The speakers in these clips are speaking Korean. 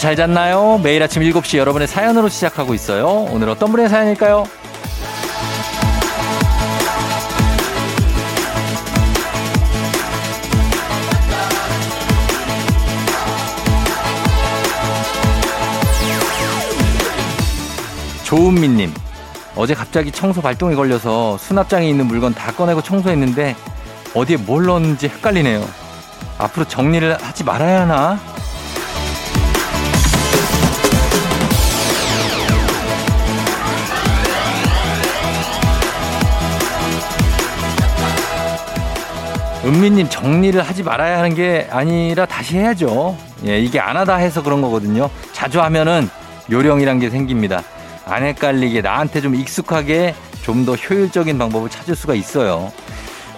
잘 잤나요? 매일 아침 7시 여러분의 사연으로 시작하고 있어요. 오늘 어떤 분의 사연일까요? 조은미님, 어제 갑자기 청소 발동이 걸려서 수납장에 있는 물건 다 꺼내고 청소했는데 어디에 뭘 넣었는지 헷갈리네요. 앞으로 정리를 하지 말아야 하나? 은미님 정리를 하지 말아야 하는 게 아니라 다시 해야죠. 예, 이게 안 하다 해서 그런 거거든요. 자주 하면은 요령이란 게 생깁니다. 안 헷갈리게 나한테 좀 익숙하게 좀 더 효율적인 방법을 찾을 수가 있어요.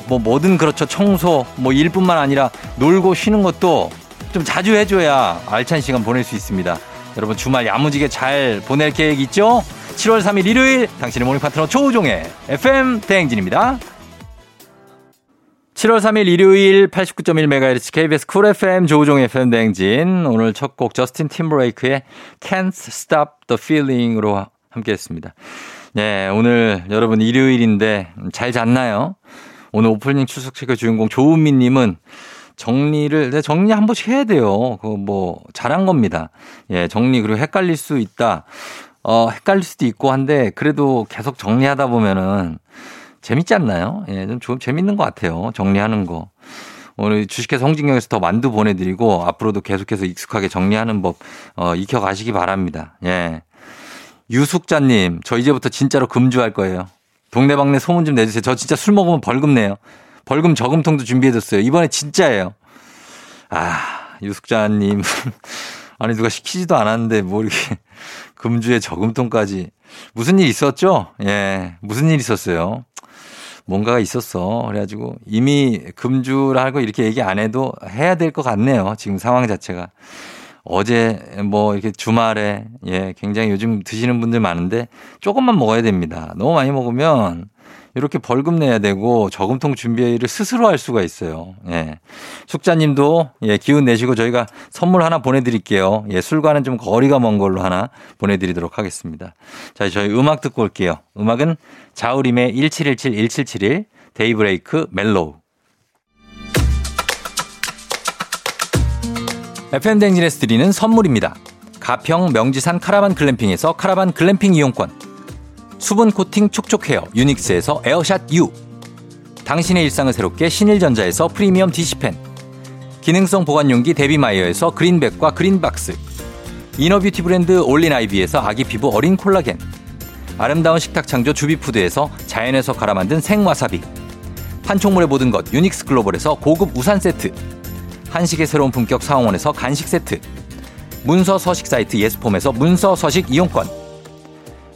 뭐 뭐든 그렇죠. 청소 뭐 일뿐만 아니라 놀고 쉬는 것도 좀 자주 해줘야 알찬 시간 보낼 수 있습니다. 여러분 주말 야무지게 잘 보낼 계획 있죠? 7월 3일 일요일 당신의 morning 파트너 조우종의 FM 대행진입니다. 7월 3일 일요일 89.1MHz KBS 쿨 FM 조우종의 FM 대행진 오늘 첫 곡 저스틴 팀버레이크의 Can't Stop the Feeling으로 함께 했습니다. 네, 오늘 여러분 일요일인데 잘 잤나요? 오늘 오프닝 출석 체크 주인공 조은미 님은 정리를 네, 정리 한 번씩 해야 돼요. 그거 뭐 잘한 겁니다. 예, 정리 그리고 헷갈릴 수 있다. 어, 헷갈릴 수도 있고 한데 그래도 계속 정리하다 보면은 재밌지 않나요? 예, 좀, 좀 재밌는 것 같아요. 정리하는 거. 오늘 주식회사 홍진경에서 더 만두 보내드리고 앞으로도 계속해서 익숙하게 정리하는 법, 어, 익혀가시기 바랍니다. 예. 유숙자님, 저 이제부터 진짜로 금주할 거예요. 동네방네 소문 좀 내주세요. 저 진짜 술 먹으면 벌금 내요. 벌금 저금통도 준비해뒀어요. 이번에 진짜예요. 아, 유숙자님. 아니, 누가 시키지도 않았는데, 뭐, 이렇게, 금주에 저금통까지. 무슨 일 있었죠? 예, 무슨 일 있었어요? 뭔가가 있었어. 그래가지고 이미 금주라 하고 이렇게 얘기 안 해도 해야 될 것 같네요. 지금 상황 자체가. 어제 뭐 이렇게 주말에 예, 굉장히 요즘 드시는 분들 많은데 조금만 먹어야 됩니다. 너무 많이 먹으면 이렇게 벌금 내야 되고 저금통 준비를 스스로 할 수가 있어요. 예. 숙자님도 예, 기운 내시고 저희가 선물 하나 보내드릴게요. 예, 술과는 좀 거리가 먼 걸로 하나 보내드리도록 하겠습니다. 자, 저희 음악 듣고 올게요. 음악은 자우림의 1717 1771 데이브레이크 Mellow. FM 대행진에서 드리는 선물입니다. 가평 명지산 카라반 글램핑에서 카라반 글램핑 이용권. 수분 코팅 촉촉 헤어 유닉스에서 에어샷 U. 당신의 일상을 새롭게 신일전자에서 프리미엄 DC팬. 기능성 보관용기 데비마이어에서 그린백과 그린박스. inner beauty 브랜드 올린 아이비에서 아기 피부 어린 콜라겐. 아름다운 식탁 창조 주비푸드에서 자연에서 갈아 만든 생와사비. 판촉물의 모든 것 유닉스 글로벌에서 고급 우산 세트. 한식의 새로운 품격 사원에서 간식 세트. 문서 서식 사이트 예스폼에서 문서 서식 이용권.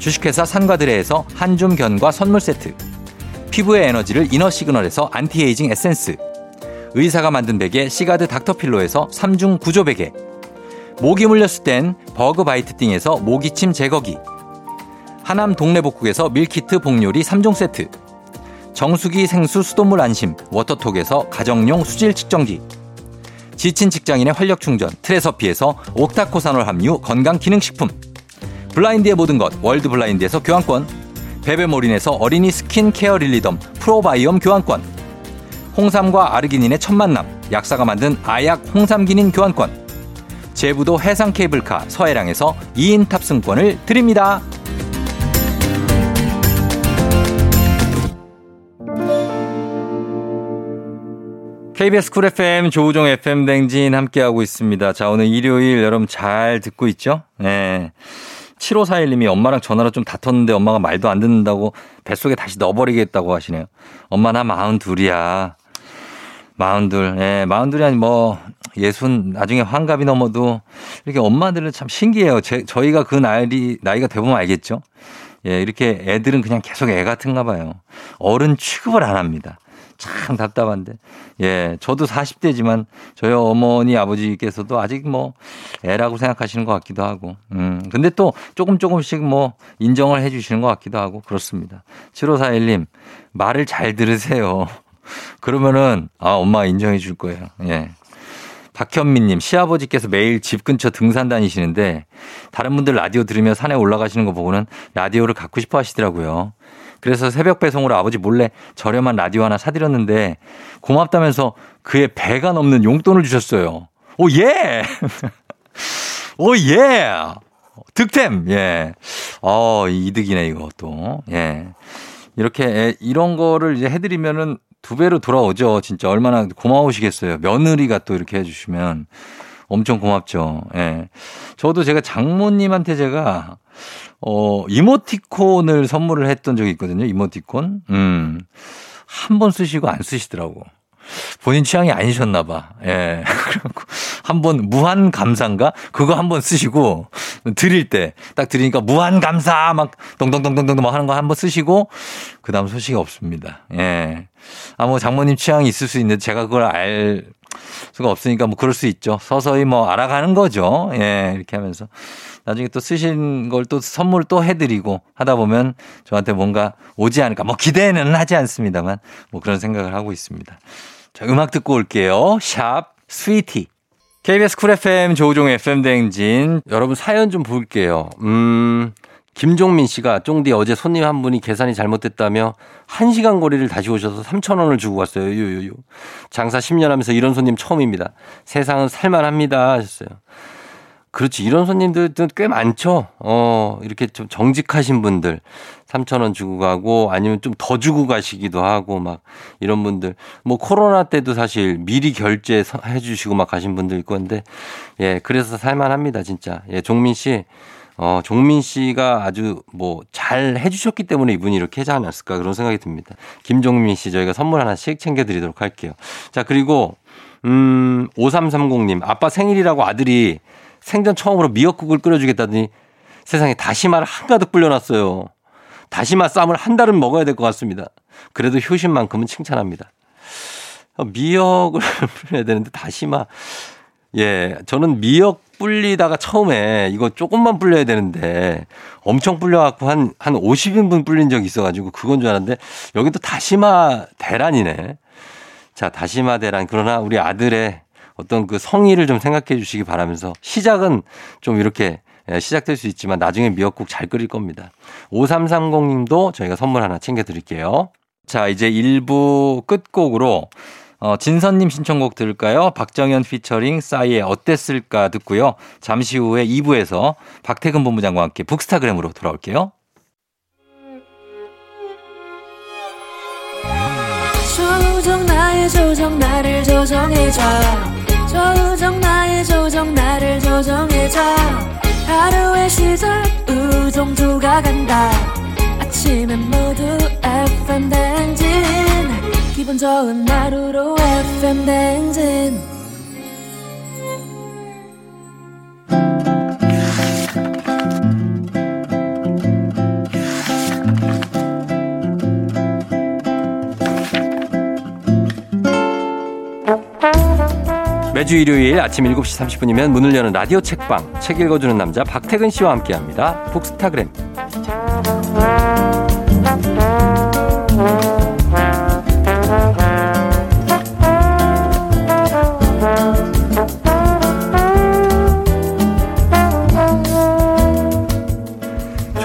주식회사 산과들에에서 한줌 견과 선물 세트. 피부의 에너지를 이너 시그널에서 안티에이징 에센스. 의사가 만든 베개 시가드 닥터필로에서 3중 구조 베개. 모기 물렸을 땐 Bug Bite Thing에서 모기침 제거기. 하남 동네복국에서 밀키트 복요리 3종 세트. 정수기 생수 수돗물 안심 워터톡에서 가정용 수질 측정기. 지친 직장인의 활력 충전 트레서피에서 옥타코산올 함유 건강 기능식품. 블라인드의 모든 것 월드 블라인드에서 교환권. 베베몰인에서 어린이 skin care 릴리덤 프로바이옴 교환권. 홍삼과 아르기닌의 첫 만남 약사가 만든 아약 홍삼기닌 교환권. 제부도 해상 케이블카 서해랑에서 2인 탑승권을 드립니다. KBS 쿨 FM 조우종 FM 대행진 함께하고 있습니다. 자, 오늘 일요일 여러분 잘 듣고 있죠? 네. 7541님이 엄마랑 전화로 좀 다퉜는데 엄마가 말도 안 듣는다고 뱃속에 다시 넣어버리겠다고 하시네요. 엄마 나 마흔 둘이야. 마흔 둘. 예, 마흔 둘이 아니 뭐 예순 나중에 환갑이 넘어도 이렇게 엄마들은 참 신기해요. 제, 저희가 그 나이 나이가 되보면 알겠죠. 예, 이렇게 애들은 그냥 계속 애 같은가 봐요. 어른 취급을 안 합니다. 참 답답한데. 예, 저도 40대지만 저희 어머니 아버지께서도 아직 뭐 애라고 생각하시는 것 같기도 하고. 음, 근데 또 조금 조금씩 뭐 인정을 해 주시는 것 같기도 하고 그렇습니다. 7541님, 말을 잘 들으세요. 그러면은, 아, 엄마 인정해 줄 거예요. 예. 박현민님, 시아버지께서 매일 집 근처 등산 다니시는데 다른 분들 라디오 들으며 산에 올라가시는 거 보고는 라디오를 갖고 싶어 하시더라고요. 그래서 새벽 배송으로 아버지 몰래 저렴한 라디오 하나 사드렸는데 고맙다면서 그의 배가 넘는 용돈을 주셨어요. 오, 예! 오, 예! 득템, 예. 어, 이득이네, 또. 예. 이렇게 이런 거를 이제 해드리면은 두 배로 돌아오죠. 진짜 얼마나 고마우시겠어요. 며느리가 또 이렇게 해주시면 엄청 고맙죠. 예. 저도 제가 장모님한테 제가 어, 이모티콘을 선물을 했던 적이 있거든요. 이모티콘. 음. 한 번 쓰시고 안 쓰시더라고. 본인 취향이 아니셨나 봐. 예. 그래갖고 한번 무한 감사인가? 그거 한 번 쓰시고 드릴 때 딱 드리니까 무한 감사 막 동동동동동 막 하는 거 한 번 쓰시고 그다음 소식이 없습니다. 예. 아 뭐 장모님 취향이 있을 수 있는데 제가 그걸 알 수가 없으니까 뭐 그럴 수 있죠. 서서히 뭐 알아가는 거죠. 예. 이렇게 하면서 나중에 또 쓰신 걸 또 선물 또 해드리고 하다 보면 저한테 뭔가 오지 않을까. 뭐 기대는 하지 않습니다만 뭐 그런 생각을 하고 있습니다. 자, 음악 듣고 올게요. 샵 스위티. KBS 쿨 FM 조우종 FM 대행진. 여러분 사연 좀 볼게요. 음, 김종민 씨가 쫑디 어제 손님 한 분이 계산이 잘못됐다며 1시간 거리를 다시 오셔서 3,000원을 주고 갔어요. 유유유. 장사 10년 하면서 이런 손님 처음입니다. 세상은 살만합니다. 하셨어요. 그렇지. 이런 손님들도 꽤 많죠. 어, 이렇게 좀 정직하신 분들. 3,000원 주고 가고 아니면 좀 더 주고 가시기도 하고 막 이런 분들. 뭐 코로나 때도 사실 미리 결제 해 주시고 막 가신 분들 있고 한데 예, 그래서 살만합니다. 진짜. 예, 종민 씨. 어, 종민 씨가 아주 뭐 잘 해주셨기 때문에 이분이 이렇게 하지 않았을까 그런 생각이 듭니다. 김종민 씨 저희가 선물 하나씩 챙겨드리도록 할게요. 자, 그리고, 음, 5330님. 아빠 생일이라고 아들이 생전 처음으로 미역국을 끓여주겠다더니 세상에 다시마를 한가득 불려놨어요. 다시마 쌈을 한 달은 먹어야 될 것 같습니다. 그래도 효심만큼은 칭찬합니다. 어, 미역을 불려야 되는데 다시마. 예, 저는 미역 불리다가 처음에 이거 조금만 불려야 되는데 엄청 불려갖고 한, 한 50인분 불린 적이 있어가지고 그건 줄 알았는데 여기 또 다시마 대란이네. 자, 다시마 대란. 그러나 우리 아들의 어떤 그 성의를 좀 생각해 주시기 바라면서 시작은 좀 이렇게 예, 시작될 수 있지만 나중에 미역국 잘 끓일 겁니다. 5330님도 저희가 선물 하나 챙겨 드릴게요. 자, 이제 1부 끝곡으로 어, 진선님 신청곡 들을까요? 박정현 피처링 싸이의 어땠을까 듣고요. 잠시 후에 2부에서 박태근 본부장과 함께 북스타그램으로 돌아올게요. 조정 나의 조정 나를 조정해줘 조정 나의 조정 나를 조정해줘 하루의 시절 우정조가 간다 아침엔 모두 FM 댕진 기분 좋은 하루로 FM 댕진 매주 일요일 아침 7시 30분이면 문을 여는 라디오 책방 책 읽어주는 남자 박태근 씨와 함께합니다. 북스타그램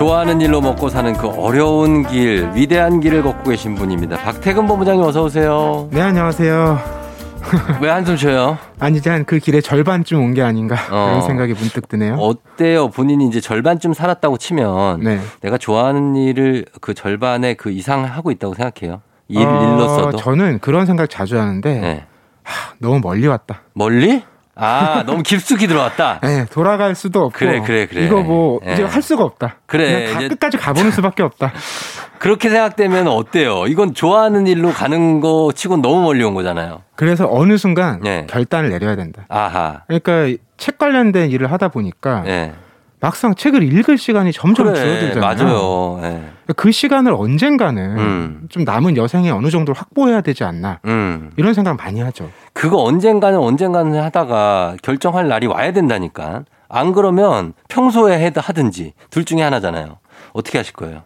좋아하는 일로 먹고 사는 그 어려운 길, 위대한 길을 걷고 계신 분입니다. 박태근 본부장님 어서 오세요. 네, 안녕하세요. 왜 한숨 쉬어요? 아니, 이제 그 길의 절반쯤 온 게 아닌가 어. 그런 생각이 문득 드네요. 어때요? 본인이 이제 절반쯤 살았다고 치면 네. 내가 좋아하는 일을 그 절반의 그 이상 하고 있다고 생각해요. 일, 어, 일로서도. 저는 그런 생각 자주 하는데 네. 하, 너무 멀리 왔다. 멀리? 아, 너무 깊숙이 들어왔다? 네, 돌아갈 수도 없고. 그래, 그래, 그래. 이거 뭐, 네. 이제 할 수가 없다. 그래, 다 끝까지 가보는 수밖에 없다. 그렇게 생각되면 어때요? 이건 좋아하는 일로 가는 거 치곤 너무 멀리 온 거잖아요. 그래서 어느 순간 네. 결단을 내려야 된다. 아하. 그러니까 책 관련된 일을 하다 보니까 예. 막상 책을 읽을 시간이 점점 그래, 줄어들잖아요. 맞아요. 예. 그 시간을 언젠가는 음. 좀 남은 여생에 어느 정도 확보해야 되지 않나. 음. 이런 생각 많이 하죠. 그거 언젠가는 언젠가는 하다가 결정할 날이 와야 된다니까. 안 그러면 평소에 해- 하든지 둘 중에 하나잖아요. 어떻게 하실 거예요?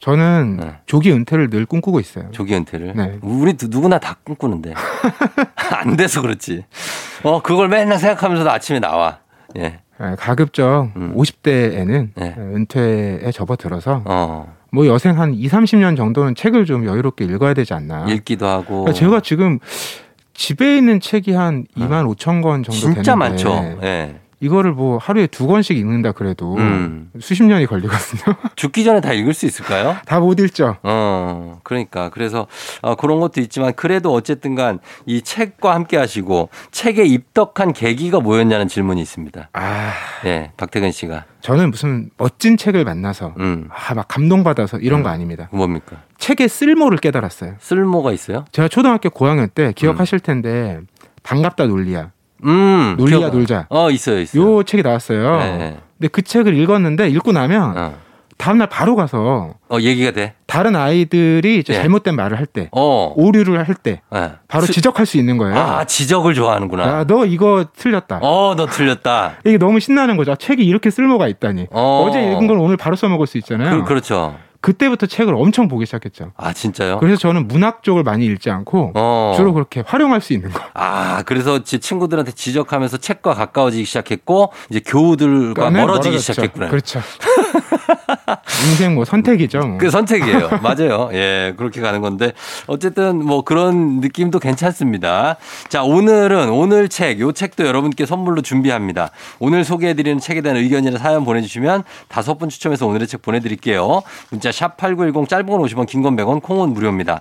저는 네. 조기 은퇴를 늘 꿈꾸고 있어요. 조기 은퇴를. 네. 우리 누- 누구나 다 꿈꾸는데. 안 돼서 그렇지. 어, 그걸 맨날 생각하면서도 아침에 나와. 예. 예, 가급적 음. 50대에는 네. 은퇴에 접어들어서 어. 뭐 여생 한 2, 30년 정도는 책을 좀 여유롭게 읽어야 되지 않나. 읽기도 하고. 그러니까 제가 지금 집에 있는 책이 한 2만 5천 권 정도 어. 진짜 되는데 많죠. 예. 이거를 뭐 하루에 두 권씩 읽는다 그래도 음. 수십 년이 걸리거든요. 죽기 전에 다 읽을 수 있을까요? 다 못 읽죠. 어, 그러니까. 그래서, 어, 그런 것도 있지만, 그래도 어쨌든 간 이 책과 함께 하시고, 책에 입덕한 계기가 뭐였냐는 질문이 있습니다. 아, 예, 박태근 씨가. 저는 무슨 멋진 책을 만나서 음, 아, 막 감동받아서 이런 거 아닙니다. 뭡니까? 책의 쓸모를 깨달았어요. 쓸모가 있어요? 제가 초등학교 고학년 때 기억하실 텐데 반갑다 논리야. 음. 놀리야 기억- 놀자. 어, 있어요, 있어요. 요 책이 나왔어요. 네. 근데 그 책을 읽었는데 읽고 나면 어. 다음날 바로 가서 어, 얘기가 돼. 다른 아이들이 예. 잘못된 말을 할 때, 어. 오류를 할때 예. 바로 스- 지적할 수 있는 거예요. 아, 지적을 좋아하는구나. 야, 너 이거 틀렸다. 어, 너 틀렸다. 이게 너무 신나는 거죠. 아, 책이 이렇게 쓸모가 있다니. 어. 어. 제 읽은 걸 오늘 바로 써먹을 수 있잖아요. 그, 그렇죠. 그, 때부터 책을 엄청 보기 시작했죠. 아, 진짜요? 그래서 저는 문학 쪽을 많이 읽지 않고 어. 주로 그렇게 활용할 수 있는 거. 아, 그래서 제 친구들한테 지적하면서 책과 가까워지기 시작했고, 이제 교우들과 그러면 멀어지기 멀어졌죠. 시작했구나. 그렇죠. 인생 뭐 선택이죠. 뭐. 그 선택이에요. 맞아요. 예, 그렇게 가는 건데 어쨌든 뭐 그런 느낌도 괜찮습니다. 자, 오늘은 오늘 책, 요 책도 여러분께 선물로 준비합니다. 오늘 소개해드리는 책에 대한 의견이나 사연 보내주시면 다섯 분 추첨해서 오늘의 책 보내드릴게요. 문자 샵 #8910 짧은 건 50원, 긴 건 100원, 콩은 무료입니다.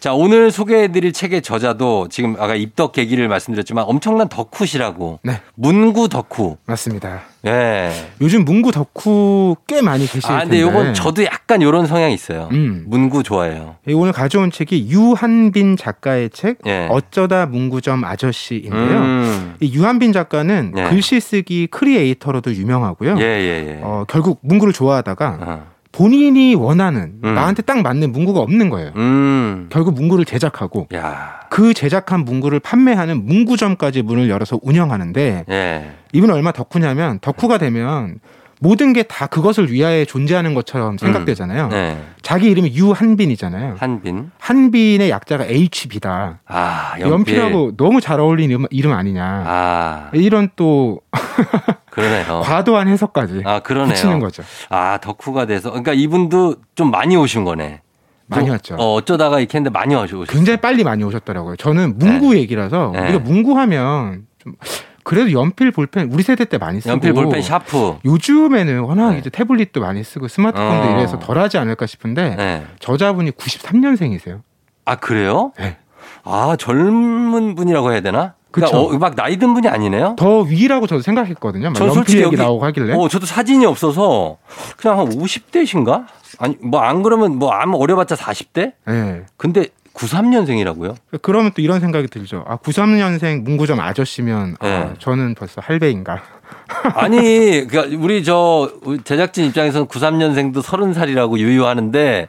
자, 오늘 소개해드릴 책의 저자도 지금 아까 입덕 계기를 말씀드렸지만 엄청난 덕후시라고. 네. 문구 덕후. 맞습니다. 예. 요즘 문구 덕후 꽤 많이 계실 아, 근데. 요건 저도 약간 요런 성향이 있어요. 음. 문구 좋아해요. 이 오늘 가져온 책이 유한빈 작가의 책 예. 어쩌다 문구점 아저씨인데요. 음. 이 유한빈 작가는 네. 글씨 쓰기 크리에이터로도 유명하고요. 예, 예, 예. 어, 결국 문구를 좋아하다가 어. 본인이 원하는 음. 나한테 딱 맞는 문구가 없는 거예요. 음. 결국 문구를 제작하고 야. 그 제작한 문구를 판매하는 문구점까지 문을 열어서 운영하는데 예. 이분은 얼마 덕후냐면 덕후가 되면 모든 게 다 그것을 위하여 존재하는 것처럼 생각되잖아요. 네. 자기 이름이 유한빈이잖아요. 한빈. 한빈의 약자가 HB다. 아, 연필. 연필하고 너무 잘 어울리는 이름, 이름 아니냐. 아, 이런 또 그러네요. 과도한 해석까지 아, 그러네요. 붙이는 거죠. 아, 덕후가 돼서. 그러니까 이분도 좀 많이 오신 거네. 많이 좀, 왔죠. 어, 어쩌다가 이렇게 했는데 많이 오셨어요. 굉장히 빨리 많이 오셨더라고요. 저는 문구 얘기라서 네. 우리가 문구하면 좀 그래도 연필 볼펜 우리 세대 때 많이 쓰고 연필, 볼펜, 샤프. 요즘에는 워낙 네. 이제 태블릿도 많이 쓰고 스마트폰도 어. 이래서 덜하지 않을까 싶은데 네. 저자분이 93년생이세요. 아, 그래요? 네. 아, 젊은 분이라고 해야 되나? 그러니까 그쵸. 어, 막 나이 든 분이 아니네요? 더 위라고 저도 생각했거든요. 연필 솔직히 여기- 나오고 하길래. 어, 저도 사진이 없어서 그냥 한 50대신가? 아니, 뭐 안 그러면 뭐 아무 어려봤자 40대? 네. 근데 93년생이라고요? 그러면 또 이런 생각이 들죠. 아, 93년생 문구점 아저씨면 아, 네. 저는 벌써 할배인가. 아니, 그러니까 우리 저 제작진 입장에서는 93년생도 30살이라고 유유하는데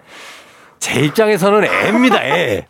제 입장에서는 애입니다, 애.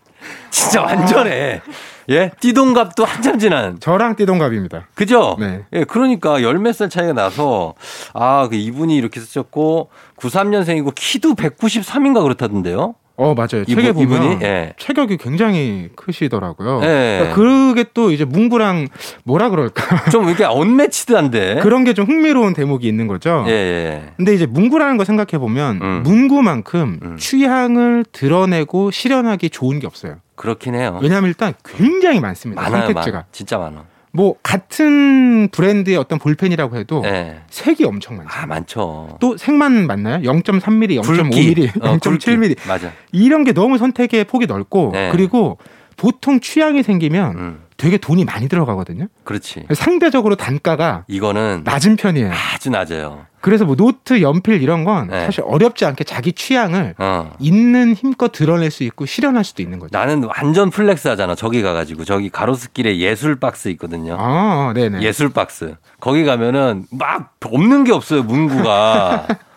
진짜 완전 애. 예? 띠동갑도 한참 지난. 저랑 띠동갑입니다. 그죠? 네. 예, 그러니까 열 몇 살 차이가 나서 아, 그 이분이 이렇게 쓰셨고 93년생이고 키도 193인가 그렇다던데요. 어, 맞아요. 이분- 책에 보면 이분이? 예. 체격이 굉장히 크시더라고요. 예. 그러니까 그게 또 이제 문구랑 뭐라 그럴까. 좀 이렇게 언매치드한데. 그런 게 좀 흥미로운 대목이 있는 거죠. 예, 예. 근데 이제 문구라는 거 생각해 보면 음. 문구만큼 음. 취향을 드러내고 실현하기 좋은 게 없어요. 그렇긴 해요. 왜냐하면 일단 굉장히 많습니다. 많아요, 선택지가. 많아. 진짜 많아. 뭐 같은 브랜드의 어떤 볼펜이라고 해도 예. 색이 엄청 많죠. 아, 많죠. 또 색만 많나요? 0.3mm, 굵기. 0.5mm, 어, 0.7mm 굵기. 맞아. 이런 게 너무 선택의 폭이 넓고 네. 그리고 보통 취향이 생기면 음. 되게 돈이 많이 들어가거든요. 그렇지. 상대적으로 단가가 이거는 낮은 편이에요. 아주 낮아요. 그래서 뭐 노트, 연필 이런 건 네. 사실 어렵지 않게 자기 취향을 어. 있는 힘껏 드러낼 수 있고 실현할 수도 있는 거죠. 나는 완전 flex 하잖아. 저기 가가지고 저기 가로수길에 예술 박스 있거든요. 아, 네네. 예술 박스. 거기 가면은 막 없는 게 없어요. 문구가.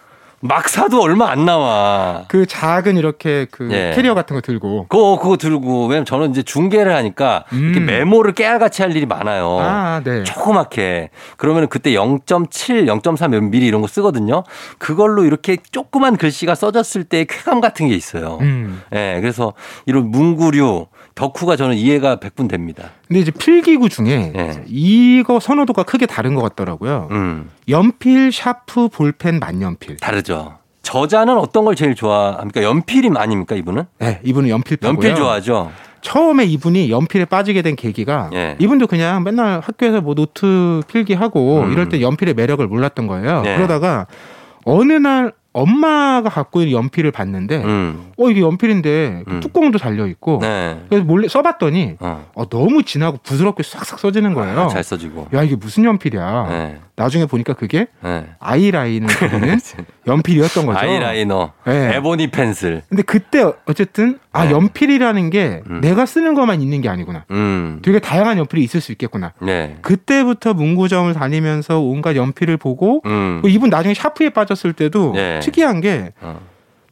막 사도 얼마 안 나와. 그 작은 이렇게 그 예. 캐리어 같은 거 들고. 그거 그거 들고 왜냐면 저는 이제 중계를 하니까 이렇게 음. 메모를 깨알같이 할 일이 많아요. 아, 네. 조그맣게 그러면 그때 0.7, 0.3 미리 이런 거 쓰거든요. 그걸로 이렇게 조그만 글씨가 써졌을 때 쾌감 같은 게 있어요. 음. 예, 그래서 이런 문구류 덕후가 저는 이해가 100분 됩니다. 근데 이제 필기구 중에 예. 이거 선호도가 크게 다른 것 같더라고요. 음, 연필, 샤프, 볼펜, 만년필. 다르죠. 저자는 어떤 걸 제일 좋아합니까? 연필이 아닙니까 이분은? 네, 이분은 연필. 연필 좋아하죠. 처음에 이분이 연필에 빠지게 된 계기가 예. 이분도 그냥 맨날 학교에서 뭐 노트 필기하고 음. 이럴 때 연필의 매력을 몰랐던 거예요. 예. 그러다가 어느 날 엄마가 갖고 있는 연필을 봤는데 음, 어 이게 연필인데 음. 뚜껑도 달려 있고 네. 그래서 몰래 써봤더니 어, 어, 너무 진하고 부드럽게 싹싹 써지는 거예요. 잘 써지고. 야 이게 무슨 연필이야. 네, 나중에 보니까 그게 네. 아이라인을 그리는 연필이었던 거죠. 아이라이너, 네. ebony pencil. 근데 그때 어쨌든 아 네. 연필이라는 게 음. 내가 쓰는 것만 있는 게 아니구나. 음, 되게 다양한 연필이 있을 수 있겠구나. 네. 그때부터 문구점을 다니면서 온갖 연필을 보고 음, 뭐 이분 나중에 샤프에 빠졌을 때도 네. 특이한 게 어,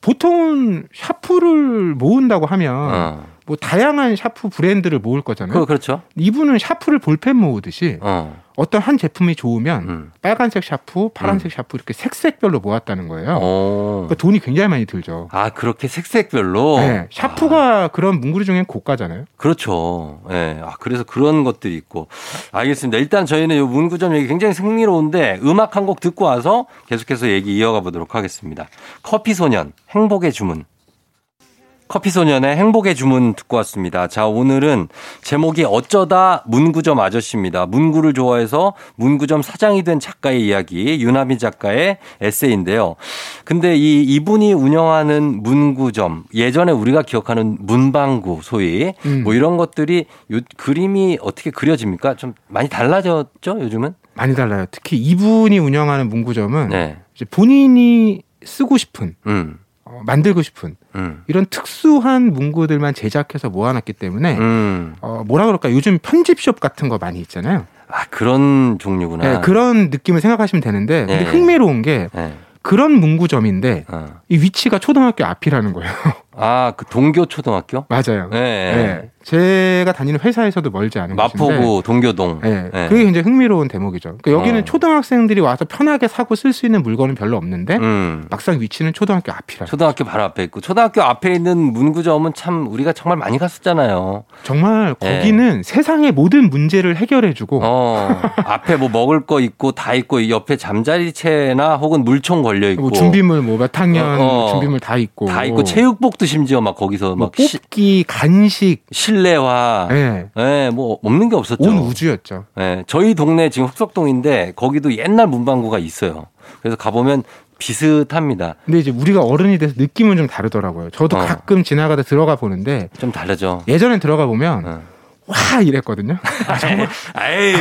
보통은 샤프를 모은다고 하면 어. 뭐 다양한 샤프 브랜드를 모을 거잖아요. 그거 그렇죠. 이분은 샤프를 볼펜 모으듯이 어, 어떤 한 제품이 좋으면 음. 빨간색 샤프, 파란색 샤프 이렇게 색색별로 모았다는 거예요. 어. 그러니까 돈이 굉장히 많이 들죠. 아, 그렇게 색색별로? 네, 샤프가 그런 문구류 중엔 고가잖아요. 그렇죠. 예. 아, 그래서 그런 것들이 있고. 알겠습니다. 일단 저희는 이 문구점 얘기 굉장히 흥미로운데 음악 한 곡 듣고 와서 계속해서 얘기 이어가 보도록 하겠습니다. 커피 소년, 행복의 주문. 커피 소년의 행복의 주문 듣고 왔습니다. 자, 오늘은 제목이 어쩌다 문구점 아저씨입니다. 문구를 좋아해서 문구점 사장이 된 작가의 이야기, 유나미 작가의 에세이인데요. 근데 이 이분이 운영하는 문구점, 예전에 우리가 기억하는 문방구 소위 음. 뭐 이런 것들이 요 그림이 어떻게 그려집니까? 좀 많이 달라졌죠, 요즘은? 많이 달라요. 특히 이분이 운영하는 문구점은 네. 본인이 쓰고 싶은, 음. 어, 만들고 싶은 음. 이런 특수한 문구들만 제작해서 모아놨기 때문에 음. 어, 뭐라 그럴까 요즘 편집숍 같은 거 많이 있잖아요. 아, 그런 종류구나. 네, 그런 느낌을 생각하시면 되는데 근데 네. 흥미로운 게 네. 그런 문구점인데 어. 이 위치가 초등학교 앞이라는 거예요. 아, 그 동교 초등학교? 맞아요. 네. 네. 제가 다니는 회사에서도 멀지 않은 곳인데 마포구 동교동. 네. 네. 그게 굉장히 흥미로운 대목이죠. 그러니까 여기는 어. 초등학생들이 와서 편하게 사고 쓸 수 있는 물건은 별로 없는데 음. 막상 위치는 초등학교 앞이라. 초등학교 바로 앞에 있고 초등학교 앞에 있는 문구점은 참 우리가 정말 많이 갔었잖아요. 정말 네. 거기는 세상의 모든 문제를 해결해주고 어, 앞에 뭐 먹을 거 있고 다 있고 이 옆에 잠자리채나 혹은 물총 걸려 있고 뭐 준비물 뭐 몇 학년 어, 어. 준비물 다 있고 다 있고 체육복도 심지어 막 거기서 뭐막 시- 뽑기 간식 실내화 네. 예, 뭐 없는 게 없었죠. 온 우주였죠. 예, 저희 동네 지금 흑석동인데 거기도 옛날 문방구가 있어요. 그래서 가보면 비슷합니다. 근데 이제 우리가 어른이 돼서 느낌은 좀 다르더라고요. 저도 어. 가끔 지나가다 들어가 보는데 좀 다르죠. 예전엔 들어가 보면 어. 와 이랬거든요. 에이,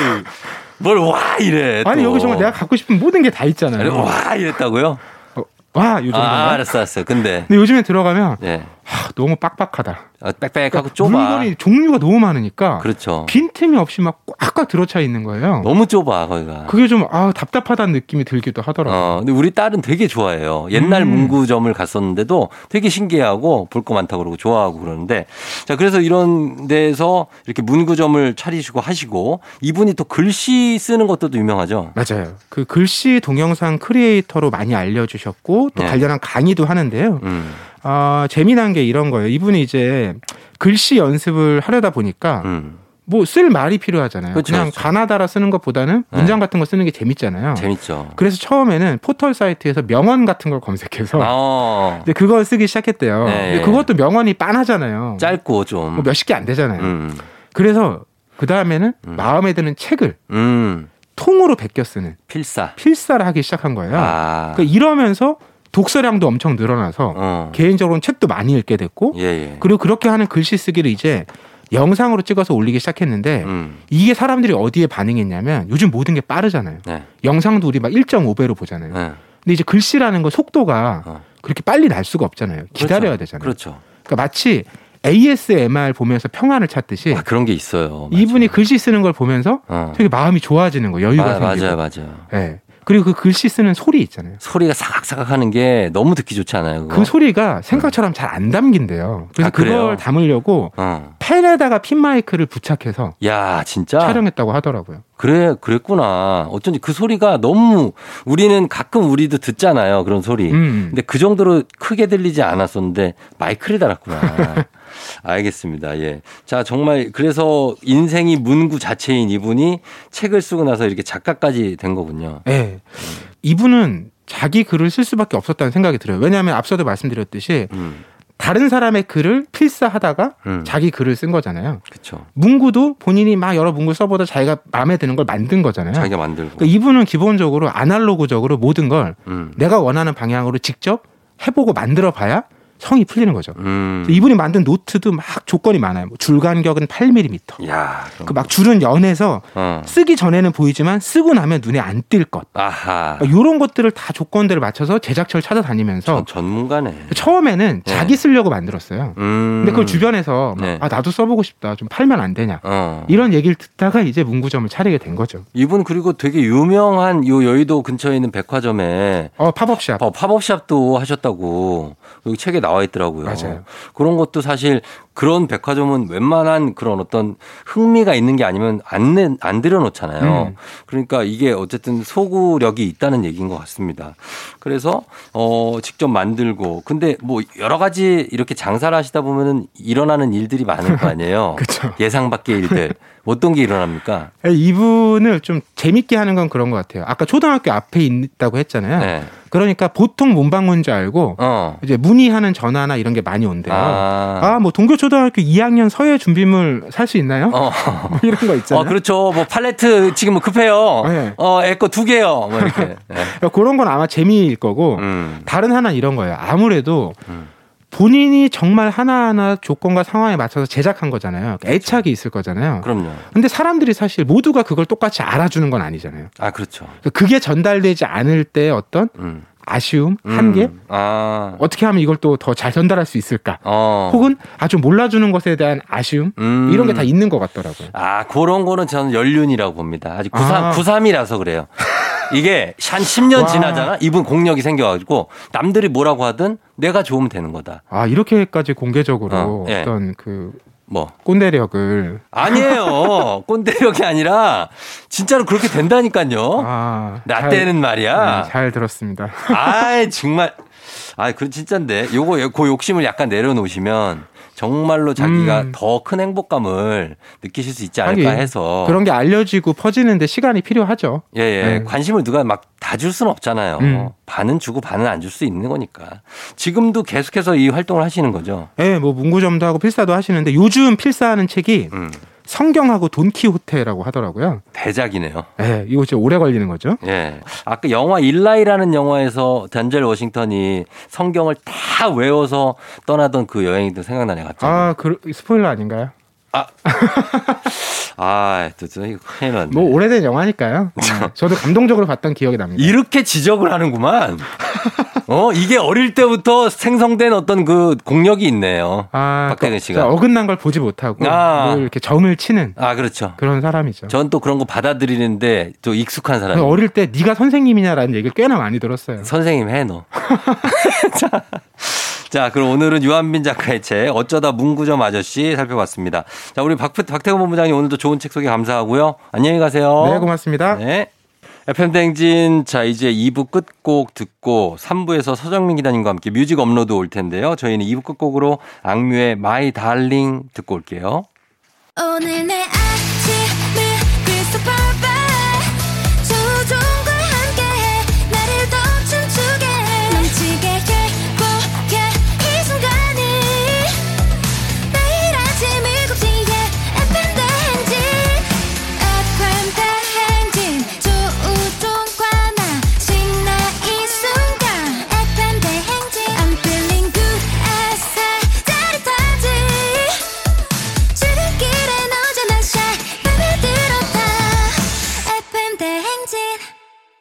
뭘 와 이래. 아니 또. 여기 정말 내가 갖고 싶은 모든 게 다 있잖아요. 와 이랬다고요? 어, 와 요즘 아, 알았어, 알았어. 근데 근데 요즘에 들어가면 예, 하, 너무 빡빡하다. 아, 빽빽하고 좁아. 물건이 종류가 너무 많으니까 그렇죠. 빈틈이 없이 막 꽉꽉 들어차 있는 거예요. 너무 좁아 거기가. 그게 좀 아, 답답하다는 느낌이 들기도 하더라고요. 어, 근데 우리 딸은 되게 좋아해요. 옛날 음. 문구점을 갔었는데도 되게 신기해하고 볼 거 많다고 그러고 좋아하고 그러는데 자, 그래서 이런 데서 이렇게 문구점을 차리시고 하시고 이분이 또 글씨 쓰는 것도 유명하죠. 맞아요. 그 글씨 동영상 크리에이터로 많이 알려주셨고 또 네. 관련한 강의도 하는데요. 음, 아 재미난 게 이런 거예요. 이분이 이제 글씨 연습을 하려다 보니까 음. 뭐쓸 말이 필요하잖아요. 그렇죠, 그냥 그렇죠. 가나다라 쓰는 것보다는 네. 문장 같은 거 쓰는 게 재밌잖아요. 재밌죠. 그래서 처음에는 포털 사이트에서 명언 같은 걸 검색해서 어, 근데 그걸 쓰기 시작했대요. 네. 근데 그것도 명언이 빤하잖아요. 짧고 좀. 뭐 몇십 개 안 되잖아요. 음, 그래서 그 다음에는 음. 마음에 드는 책을 음, 통으로 베껴 쓰는 필사. 필사를 하기 시작한 거예요. 아, 그러니까 이러면서 독서량도 엄청 늘어나서 어, 개인적으로는 책도 많이 읽게 됐고 예, 예. 그리고 그렇게 하는 글씨 쓰기를 이제 영상으로 찍어서 올리기 시작했는데 음. 이게 사람들이 어디에 반응했냐면 요즘 모든 게 빠르잖아요. 네. 영상도 우리 막 1.5배로 보잖아요. 네. 근데 이제 글씨라는 거 속도가 어. 그렇게 빨리 날 수가 없잖아요. 기다려야 그렇죠. 되잖아요. 그렇죠. 그러니까 마치 ASMR 보면서 평안을 찾듯이 아, 그런 게 있어요. 이분이 맞아요. 글씨 쓰는 걸 보면서 어. 되게 마음이 좋아지는 거 여유가 아, 생기고. 맞아요, 맞아요. 예. 그리고 그 글씨 쓰는 소리 있잖아요. 소리가 사각사각 하는 게 너무 듣기 좋지 않아요? 그거? 그 소리가 생각처럼 잘 안 담긴대요. 그래서 아? 그걸 담으려고 어. 펜에다가 핀 마이크를 부착해서 야, 진짜? 촬영했다고 하더라고요. 그래, 그랬구나. 어쩐지 그 소리가 너무 우리는 가끔 우리도 듣잖아요. 그런 소리. 음. 근데 그 정도로 크게 들리지 않았었는데 마이크를 달았구나. 알겠습니다. 예. 자, 정말 그래서 인생이 문구 자체인 이분이 책을 쓰고 나서 이렇게 작가까지 된 거군요. 예. 이분은 자기 글을 쓸 수밖에 없었다는 생각이 들어요. 왜냐하면 앞서도 말씀드렸듯이 음. 다른 사람의 글을 필사하다가 음. 자기 글을 쓴 거잖아요. 그쵸. 문구도 본인이 막 여러 문구 써보다 자기가 마음에 드는 걸 만든 거잖아요. 자기가 만들고. 그러니까 이분은 기본적으로 아날로그적으로 모든 걸 음. 내가 원하는 방향으로 직접 해보고 만들어 봐야 성이 풀리는 거죠. 음. 이분이 만든 노트도 막 조건이 많아요. 뭐 줄 간격은 8mm. 야. 그막 줄은 연해서 어. 쓰기 전에는 보이지만 쓰고 나면 눈에 안 띌 것. 아하. 이런 것들을 다 조건들을 맞춰서 제작처를 찾아다니면서 전, 전문가네. 처음에는 네. 자기 쓰려고 만들었어요. 음. 근데 그걸 주변에서 막 네. 아 나도 써보고 싶다. 좀 팔면 안 되냐. 어. 이런 얘기를 듣다가 이제 문구점을 차리게 된 거죠. 이분 그리고 되게 유명한 요 여의도 근처에 있는 백화점에 어 팝업샵. 어, 팝업샵도 하셨다고 여기 책에 나와 있더라고요. 맞아요. 그런 것도 사실 그런 백화점은 웬만한 그런 어떤 흥미가 있는 게 아니면 안, 내, 안 들여놓잖아요. 음. 그러니까 이게 어쨌든 소구력이 있다는 얘기인 것 같습니다. 그래서 어, 직접 만들고 근데 뭐 여러 가지 이렇게 장사를 하시다 보면은 일어나는 일들이 많을 거 아니에요. 예상 밖의 일들. 어떤 게 일어납니까? 이분을 좀 재밌게 하는 건 그런 것 같아요. 아까 초등학교 앞에 있다고 했잖아요. 네. 그러니까 보통 문방구인 줄 알고 어. 이제 문의하는 전화나 이런 게 많이 온대요. 아. 아, 뭐 동교초 등학교 2학년 서예 준비물 살 수 있나요? 어. 뭐 이런 거 있잖아요. 어, 그렇죠. 뭐 팔레트 지금 뭐 급해요. 네. 어, 에거 두 개요. 뭐 이렇게. 네. 그러니까 그런 건 아마 재미일 거고 음. 다른 하나 이런 거예요. 아무래도 음. 본인이 정말 하나하나 조건과 상황에 맞춰서 제작한 거잖아요. 그러니까 애착이 있을 거잖아요. 그럼요. 근데 사람들이 사실 모두가 그걸 똑같이 알아주는 건 아니잖아요. 아, 그렇죠. 그러니까 그게 전달되지 않을 때 어떤 음. 아쉬움, 음. 한계, 아. 어떻게 하면 이걸 또 더 잘 전달할 수 있을까? 어. 혹은 아주 몰라주는 것에 대한 아쉬움 음. 이런 게 다 있는 것 같더라고요. 아, 그런 거는 저는 연륜이라고 봅니다. 아직 93, 아. 93이라서 그래요. 이게 한 10년 와. 지나잖아? 이분 공력이 생겨가지고 남들이 뭐라고 하든 내가 좋으면 되는 거다. 아 이렇게까지 공개적으로 어, 예. 어떤 그 뭐. 꼰대력을 아니에요. 꼰대력이 아니라 진짜로 그렇게 된다니까요. 아, 나 잘- 때는 말이야. 네, 잘 들었습니다. 아이 정말 아 그 진짜인데 요거 그 욕심을 약간 내려놓으시면 정말로 자기가 음. 더큰 행복감을 느끼실 수 있지 않을까 하긴, 해서 그런 게 알려지고 퍼지는데 시간이 필요하죠. 예, 예. 네. 관심을 누가 막 다 줄 수는 없잖아요. 음. 반은 주고 반은 안 줄 수 있는 거니까. 지금도 계속해서 이 활동을 하시는 거죠. 예, 뭐 문구점도 하고 필사도 하시는데 요즘 필사하는 책이 음. 성경하고 돈키호테라고 하더라고요. 대작이네요. 예, 이거 진짜 오래 걸리는 거죠. 예. 아까 영화 일라이라는 영화에서 덴젤 워싱턴이 성경을 다 외워서 떠나던 그 여행이도 생각나네 갑자기. 아, 그 스포일러 아닌가요? 아, 또, 또 이거 큰일 났네. 뭐 오래된 영화니까요. 예, 저도 감동적으로 봤던 기억이 납니다. 이렇게 지적을 하는구만. 어, 이게 어릴 때부터 생성된 어떤 그 공력이 있네요. 아, 박태근 그- 씨가. 어긋난 걸 보지 못하고 아. 늘 이렇게 정을 치는 아, 그렇죠. 그런 사람이죠. 전 또 그런 거 받아들이는데 또 익숙한 사람. 어릴 때 네가 선생님이냐라는 얘기를 꽤나 많이 들었어요. 선생님 해, 너. 자, 자, 그럼 오늘은 유한빈 작가의 책, 어쩌다 문구점 아저씨 살펴봤습니다. 자, 우리 박, 박태근 본부장님 오늘도 좋은 책 소개 감사하고요. 안녕히 가세요. 네, 고맙습니다. 네. FM대행진, 자, 이제 2부 끝곡 듣고 3부에서 서정민 기자님과 함께 music upload 올 텐데요. 저희는 2부 끝곡으로 악뮤의 My Darling 듣고 올게요. 오늘 내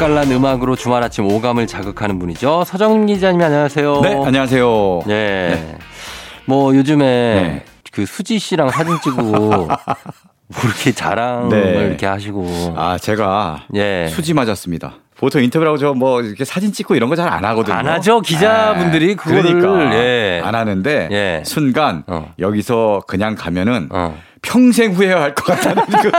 맛깔난 음악으로 주말 아침 오감을 자극하는 분이죠. 서정민 기자님 안녕하세요. 네, 안녕하세요. 예. 뭐 요즘에 네. 그 수지 씨랑 사진 찍고 뭐 이렇게 자랑을 네. 이렇게 하시고 아, 제가 예. 수지 맞았습니다. 보통 인터뷰라고 저 뭐 이렇게 사진 찍고 이런 거 잘 안 하거든요. 안 하죠. 기자분들이 예, 그거를, 그러니까 예. 안 하는데 예. 순간 어. 여기서 그냥 가면은 어. 평생 후회할 것 같다는 그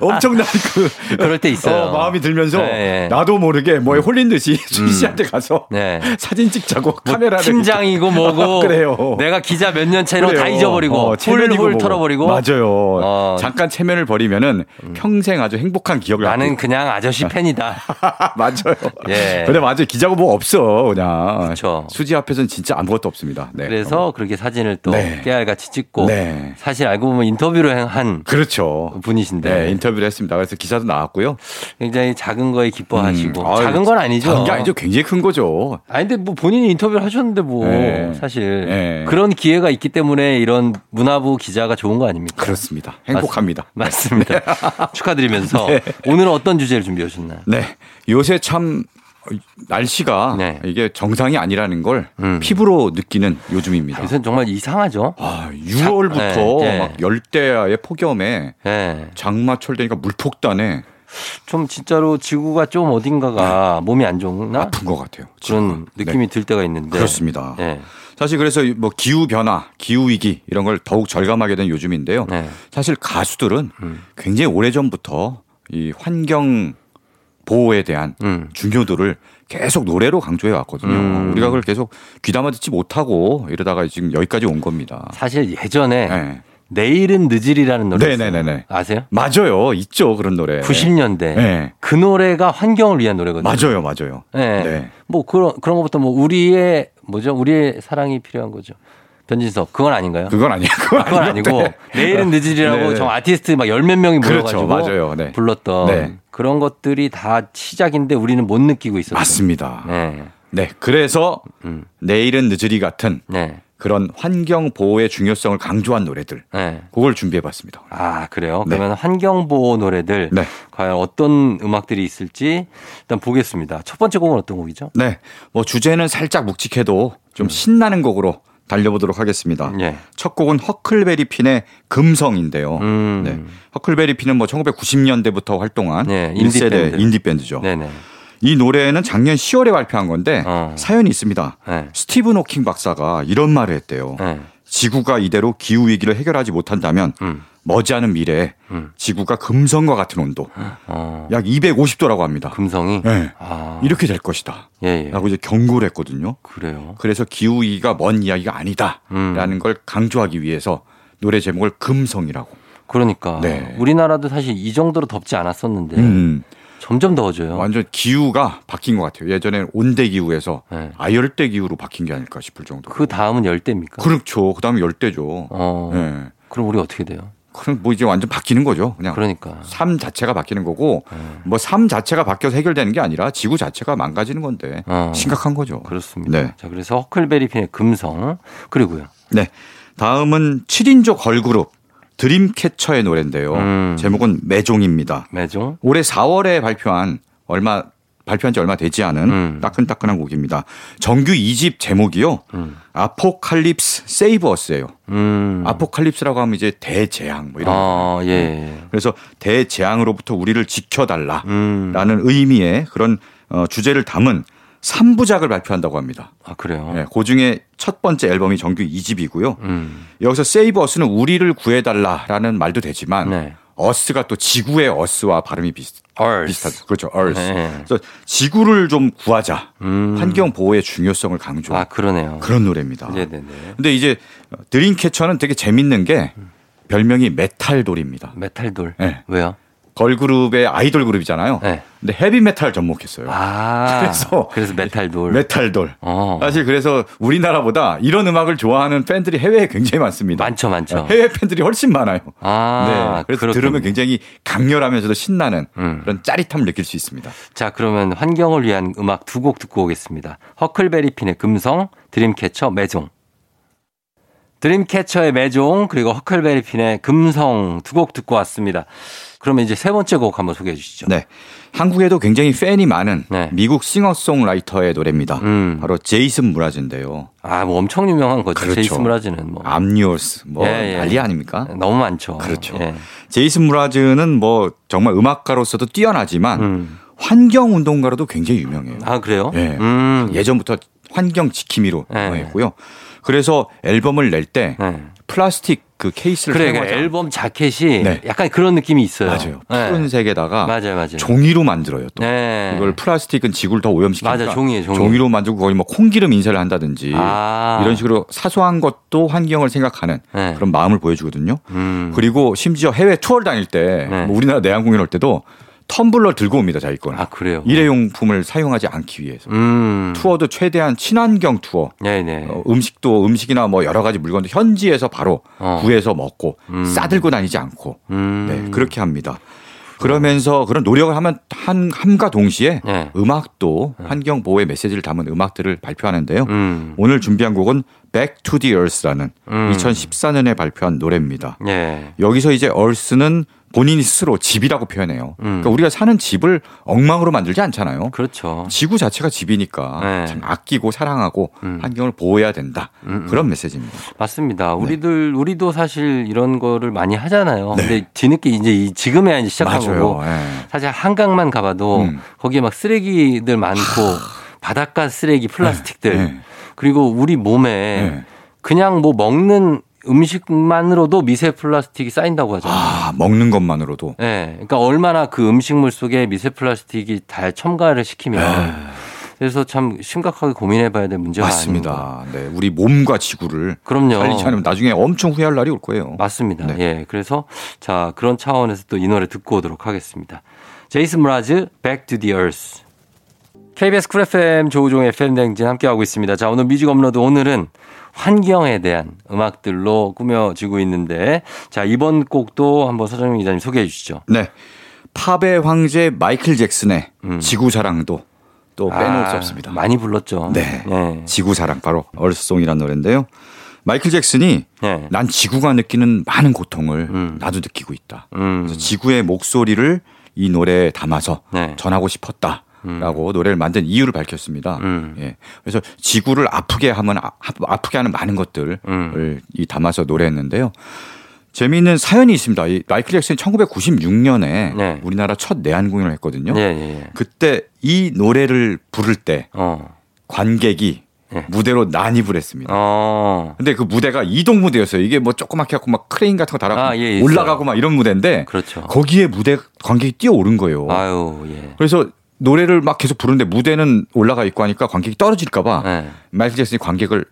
엄청난 그 그럴 때 있어요. 어, 마음이 들면서 네. 나도 모르게 뭐에 홀린 듯이 수지 씨한테 가서 네. 사진 찍자고 뭐 카메라를 팀장이고 뭐고 그래요. 내가 기자 몇 년차 이런 거 다. 잊어버리고 어, 체면이고 훌훌 뭐고. 털어버리고 맞아요. 어. 잠깐 체면을 버리면은 평생 아주 행복한 기억을 나는 갖고 그냥 아저씨 팬이다. 맞아요. 예. 근데 맞아요. 기자고 뭐 없어 그냥. 그쵸. 수지 앞에서는 진짜 아무것도 없습니다. 네. 그래서 그렇게 사진을 또 네. 깨알같이 찍고 네. 사실 알고 보면 인터뷰 를 한 그렇죠. 분이신데 네, 인터뷰를 했습니다. 그래서 기사도 나왔고요. 굉장히 작은 거에 기뻐하시고 음, 아유, 작은 건 아니죠. 작은 게 아니죠. 굉장히 큰 거죠. 아니 근데 뭐 본인이 인터뷰를 하셨는데 뭐 네. 사실 네. 그런 기회가 있기 때문에 이런 문화부 기자가 좋은 거 아닙니까? 그렇습니다. 행복합니다. 맞, 습니다 축하드리면서 네. 오늘은 어떤 주제를 준비해 오셨나요? 네. 요새 참 날씨가 네. 이게 정상이 아니라는 걸 음. 피부로 느끼는 요즘입니다. 요새는 정말 이상하죠. 아, 6월부터 네, 네. 막 열대야의 폭염에 네. 장마철 되니까 물폭탄에 좀 진짜로 지구가 좀 어딘가가 몸이 안 좋나 아픈 것 같아요. 그런 지금. 네. 느낌이 들 때가 있는데 그렇습니다. 네. 사실 그래서 뭐 기후 변화, 기후 위기 이런 걸 더욱 절감하게 된 요즘인데요. 네. 사실 가수들은 음. 굉장히 오래 전부터 이 환경 보호에 대한 음. 중요도를 계속 노래로 강조해 왔거든요. 음. 우리가 그걸 계속 귀담아 듣지 못하고 이러다가 지금 여기까지 온 겁니다. 사실 예전에 네. 내일은 늦으리라는 노래. 네네네네. 아세요? 맞아요. 있죠. 그런 노래. 90년대 네. 그 노래가 환경을 위한 노래거든요. 맞아요. 맞아요. 네. 네. 뭐 그런 그런 것부터 뭐 우리의 뭐죠? 우리의 사랑이 필요한 거죠. 변진석 그건 아닌가요? 그건 아니에요. 그건, 아, 그건 아니고 네. 내일은 늦으리라고 네. 정 아티스트 막 열 몇 명이 그렇죠. 모여가지고 맞아요. 네. 불렀던 네. 그런 것들이 다 시작인데 우리는 못 느끼고 있었어요. 맞습니다. 네. 네. 그래서 음. 내일은 늦으리 같은 네. 그런 환경 보호의 중요성을 강조한 노래들. 네. 그걸 준비해 봤습니다. 아, 그래요? 네. 그러면 환경 보호 노래들 네. 과연 어떤 음악들이 있을지 일단 보겠습니다. 첫 번째 곡은 어떤 곡이죠? 네. 뭐 주제는 살짝 묵직해도 좀 신나는 곡으로 달려보도록 하겠습니다. 음. 예. 첫 곡은 허클베리 핀의 금성인데요. 음. 네. 허클베리 핀은 뭐 1990년대부터 활동한 네, 인디 1세대 밴드. 인디 밴드죠. 네네. 이 노래는 작년 10월에 발표한 건데 어. 사연이 있습니다. 네. 스티븐 호킹 박사가 이런 말을 했대요. 네. 지구가 이대로 기후 위기를 해결하지 못한다면 음. 머지않은 미래에 음. 지구가 금성과 같은 온도 어. 약 250도라고 합니다. 금성이? 네. 아. 이렇게 될 것이다. 예, 예. 라고 이제 경고를 했거든요. 그래요. 그래서 기후 위기가 먼 이야기가 아니다라는 음. 걸 강조하기 위해서 노래 제목을 금성이라고. 그러니까. 네. 우리나라도 사실 이 정도로 덥지 않았었는데 음, 점점 더워져요. 완전 기후가 바뀐 것 같아요. 예전에는 온대 기후에서 네. 아열대 기후로 바뀐 게 아닐까 싶을 정도. 그 다음은 열대입니까? 그렇죠. 그 다음에 열대죠. 어. 네. 그럼 우리 어떻게 돼요? 그럼 뭐 이제 완전 바뀌는 거죠. 그냥 그러니까. 삶 자체가 바뀌는 거고 네. 뭐삶 자체가 바뀌어서 해결되는 게 아니라 지구 자체가 망가지는 건데 어. 심각한 거죠. 그렇습니다. 네. 자, 그래서 허클베리핀의 금성 그리고요. 네. 다음은 7인조 걸그룹 드림캐쳐의 노래인데요. 음. 제목은 매종입니다. 매종. 올해 4월에 발표한 얼마 발표한 지 얼마 되지 않은 음. 따끈따끈한 곡입니다. 정규 2집 제목이요. 음. 아포칼립스 세이버스예요. 음. 아포칼립스라고 하면 이제 대재앙 뭐 이런 거. 아, 예. 그래서 대재앙으로부터 우리를 지켜달라라는 음. 의미의 그런 어, 주제를 담은 3부작을 발표한다고 합니다. 아, 그래요. 네, 그 중에 첫 번째 앨범이 정규 2집이고요. 음. 여기서 세이브 어스는 우리를 구해달라라는 말도 되지만 네. 어스가 또 지구의 어스와 발음이 비슷, Earth. 비슷하죠. 그렇죠. earth. 네. 그래서 지구를 좀 구하자. 음. 환경 보호의 중요성을 강조. 아, 그러네요. 그런 노래입니다. 네네네. 근데 이제 드림캐쳐는 되게 재밌는 게 별명이 메탈돌입니다. 메탈돌. 네. 왜요? 걸그룹의 아이돌 그룹이잖아요. 네. 근데 헤비메탈 접목했어요. 아. 그래서 그래서 메탈돌. 메탈돌. 어. 사실 그래서 우리나라보다 이런 음악을 좋아하는 팬들이 해외에 굉장히 많습니다. 많죠, 많죠. 해외 팬들이 훨씬 많아요. 아. 네. 그래서 그렇군요. 들으면 굉장히 강렬하면서도 신나는 음. 그런 짜릿함을 느낄 수 있습니다. 자, 그러면 환경을 위한 음악 두 곡 듣고 오겠습니다. 허클베리핀의 금성, 드림캐쳐 MAISON. 드림캐쳐의 MAISON, 그리고 허클베리핀의 금성 두 곡 듣고 왔습니다. 그러면 이제 세 번째 곡 한번 소개해 주시죠. 네. 한국에도 굉장히 팬이 많은 네. 미국 싱어송라이터의 노래입니다. 음. 바로 제이슨 므라즈인데요. 아, 뭐 엄청 유명한 거죠. 그렇죠. 제이슨 므라즈는 뭐. I'm Yours 뭐 예, 예. 난리 아닙니까? 너무 많죠. 그렇죠. 예. 제이슨 므라즈는 뭐 정말 음악가로서도 뛰어나지만 음. 환경 운동가로도 굉장히 유명해요. 아, 그래요? 예. 음. 예전부터 환경 지킴이로 네. 유명했고요. 그래서 앨범을 낼때 네. 플라스틱 그 케이스를 그래, 그 사용하지 않- 앨범 자켓이 네. 약간 그런 느낌이 있어요. 맞아요. 네. 푸른색에다가 맞아요, 맞아요. 종이로 만들어요. 또 네. 이걸 플라스틱은 지구를 더 오염시키니까 맞아, 종이에요, 종이. 로 만들고 거의 뭐 콩기름 인쇄를 한다든지 아. 이런 식으로 사소한 것도 환경을 생각하는 네. 그런 마음을 보여주거든요. 음. 그리고 심지어 해외 투어를 다닐 때 네. 뭐 우리나라 내한 공연 올 때도 텀블러 들고 옵니다 자기 거는. 아, 그래요? 일회용품을 사용하지 않기 위해서. 음. 투어도 최대한 친환경 투어. 네네. 어, 음식도 음식이나 뭐 여러 가지 물건도 현지에서 바로 어. 구해서 먹고 음. 싸들고 다니지 않고 음. 네, 그렇게 합니다. 그러면서 그런 노력을 하면 한 함과 동시에 네. 음악도 환경 보호의 메시지를 담은 음악들을 발표하는데요. 음. 오늘 준비한 곡은 Back to the Earth라는 음. 2014년에 발표한 노래입니다. 예. 여기서 이제 Earth는 본인이 스스로 집이라고 표현해요. 음. 그러니까 우리가 사는 집을 엉망으로 만들지 않잖아요. 그렇죠. 지구 자체가 집이니까 네. 참 아끼고 사랑하고 음. 환경을 보호해야 된다. 음, 음. 그런 메시지입니다. 맞습니다. 우리들 우리도 사실 이런 거를 많이 하잖아요. 네. 근데 뒤늦게 이제 이 지금에야 이제 시작한 거고 예. 사실 한강만 가봐도 음. 거기에 막 쓰레기들 많고 바닷가 쓰레기 플라스틱들 네. 그리고 우리 몸에 네. 그냥 뭐 먹는 음식만으로도 미세 플라스틱이 쌓인다고 하잖아요. 아, 먹는 것만으로도. 네, 그러니까 얼마나 그 음식물 속에 미세 플라스틱이 다 첨가를 시키면 네. 그래서 참 심각하게 고민해봐야 될 문제가. 맞습니다. 네, 우리 몸과 지구를 그럼요. 살리지 않으면 나중에 엄청 후회할 날이 올 거예요. 맞습니다. 네. 예. 그래서 자, 그런 차원에서 또 이 노래 듣고 오도록 하겠습니다. 제이슨 므라즈, Back to the Earth. KBS 쿨 FM 조우종의 FM 대행진 함께하고 있습니다. 자, 오늘 뮤직 업로드 오늘은 환경에 대한 음악들로 꾸며지고 있는데 자, 이번 곡도 한번 서정민 기자님 소개해 주시죠. 네. 팝의 황제 마이클 잭슨의 음. 지구 사랑도 또 빼놓을 아, 수 없습니다. 많이 불렀죠. 네. 네. 지구 사랑 바로 얼스송이라는 노래인데요. 마이클 잭슨이 네. 난 지구가 느끼는 많은 고통을 음. 나도 느끼고 있다. 음. 그래서 지구의 목소리를 이 노래에 담아서 네. 전하고 싶었다. 라고 노래를 만든 이유를 밝혔습니다. 음. 예. 그래서 지구를 아프게 하면 아, 아프게 하는 많은 것들을 음. 이 담아서 노래했는데요. 재미있는 사연이 있습니다. 이 마이클 잭슨이 1996년에 네. 우리나라 첫 내한 공연을 했거든요. 예, 예, 예. 그때 이 노래를 부를 때 어. 관객이 예. 무대로 난입을 했습니다. 어. 근데 그 무대가 이동 무대였어요. 이게 뭐 조그맣게 갖고 막 크레인 같은 거 달아갖고 아, 예. 올라가고 막 이런 무대인데 그렇죠. 거기에 무대 관객이 뛰어오른 거예요. 아유, 예. 그래서 노래를 막 계속 부르는데 무대는 올라가 있고 하니까 관객이 떨어질까봐 네. 마이클 잭슨이 관객을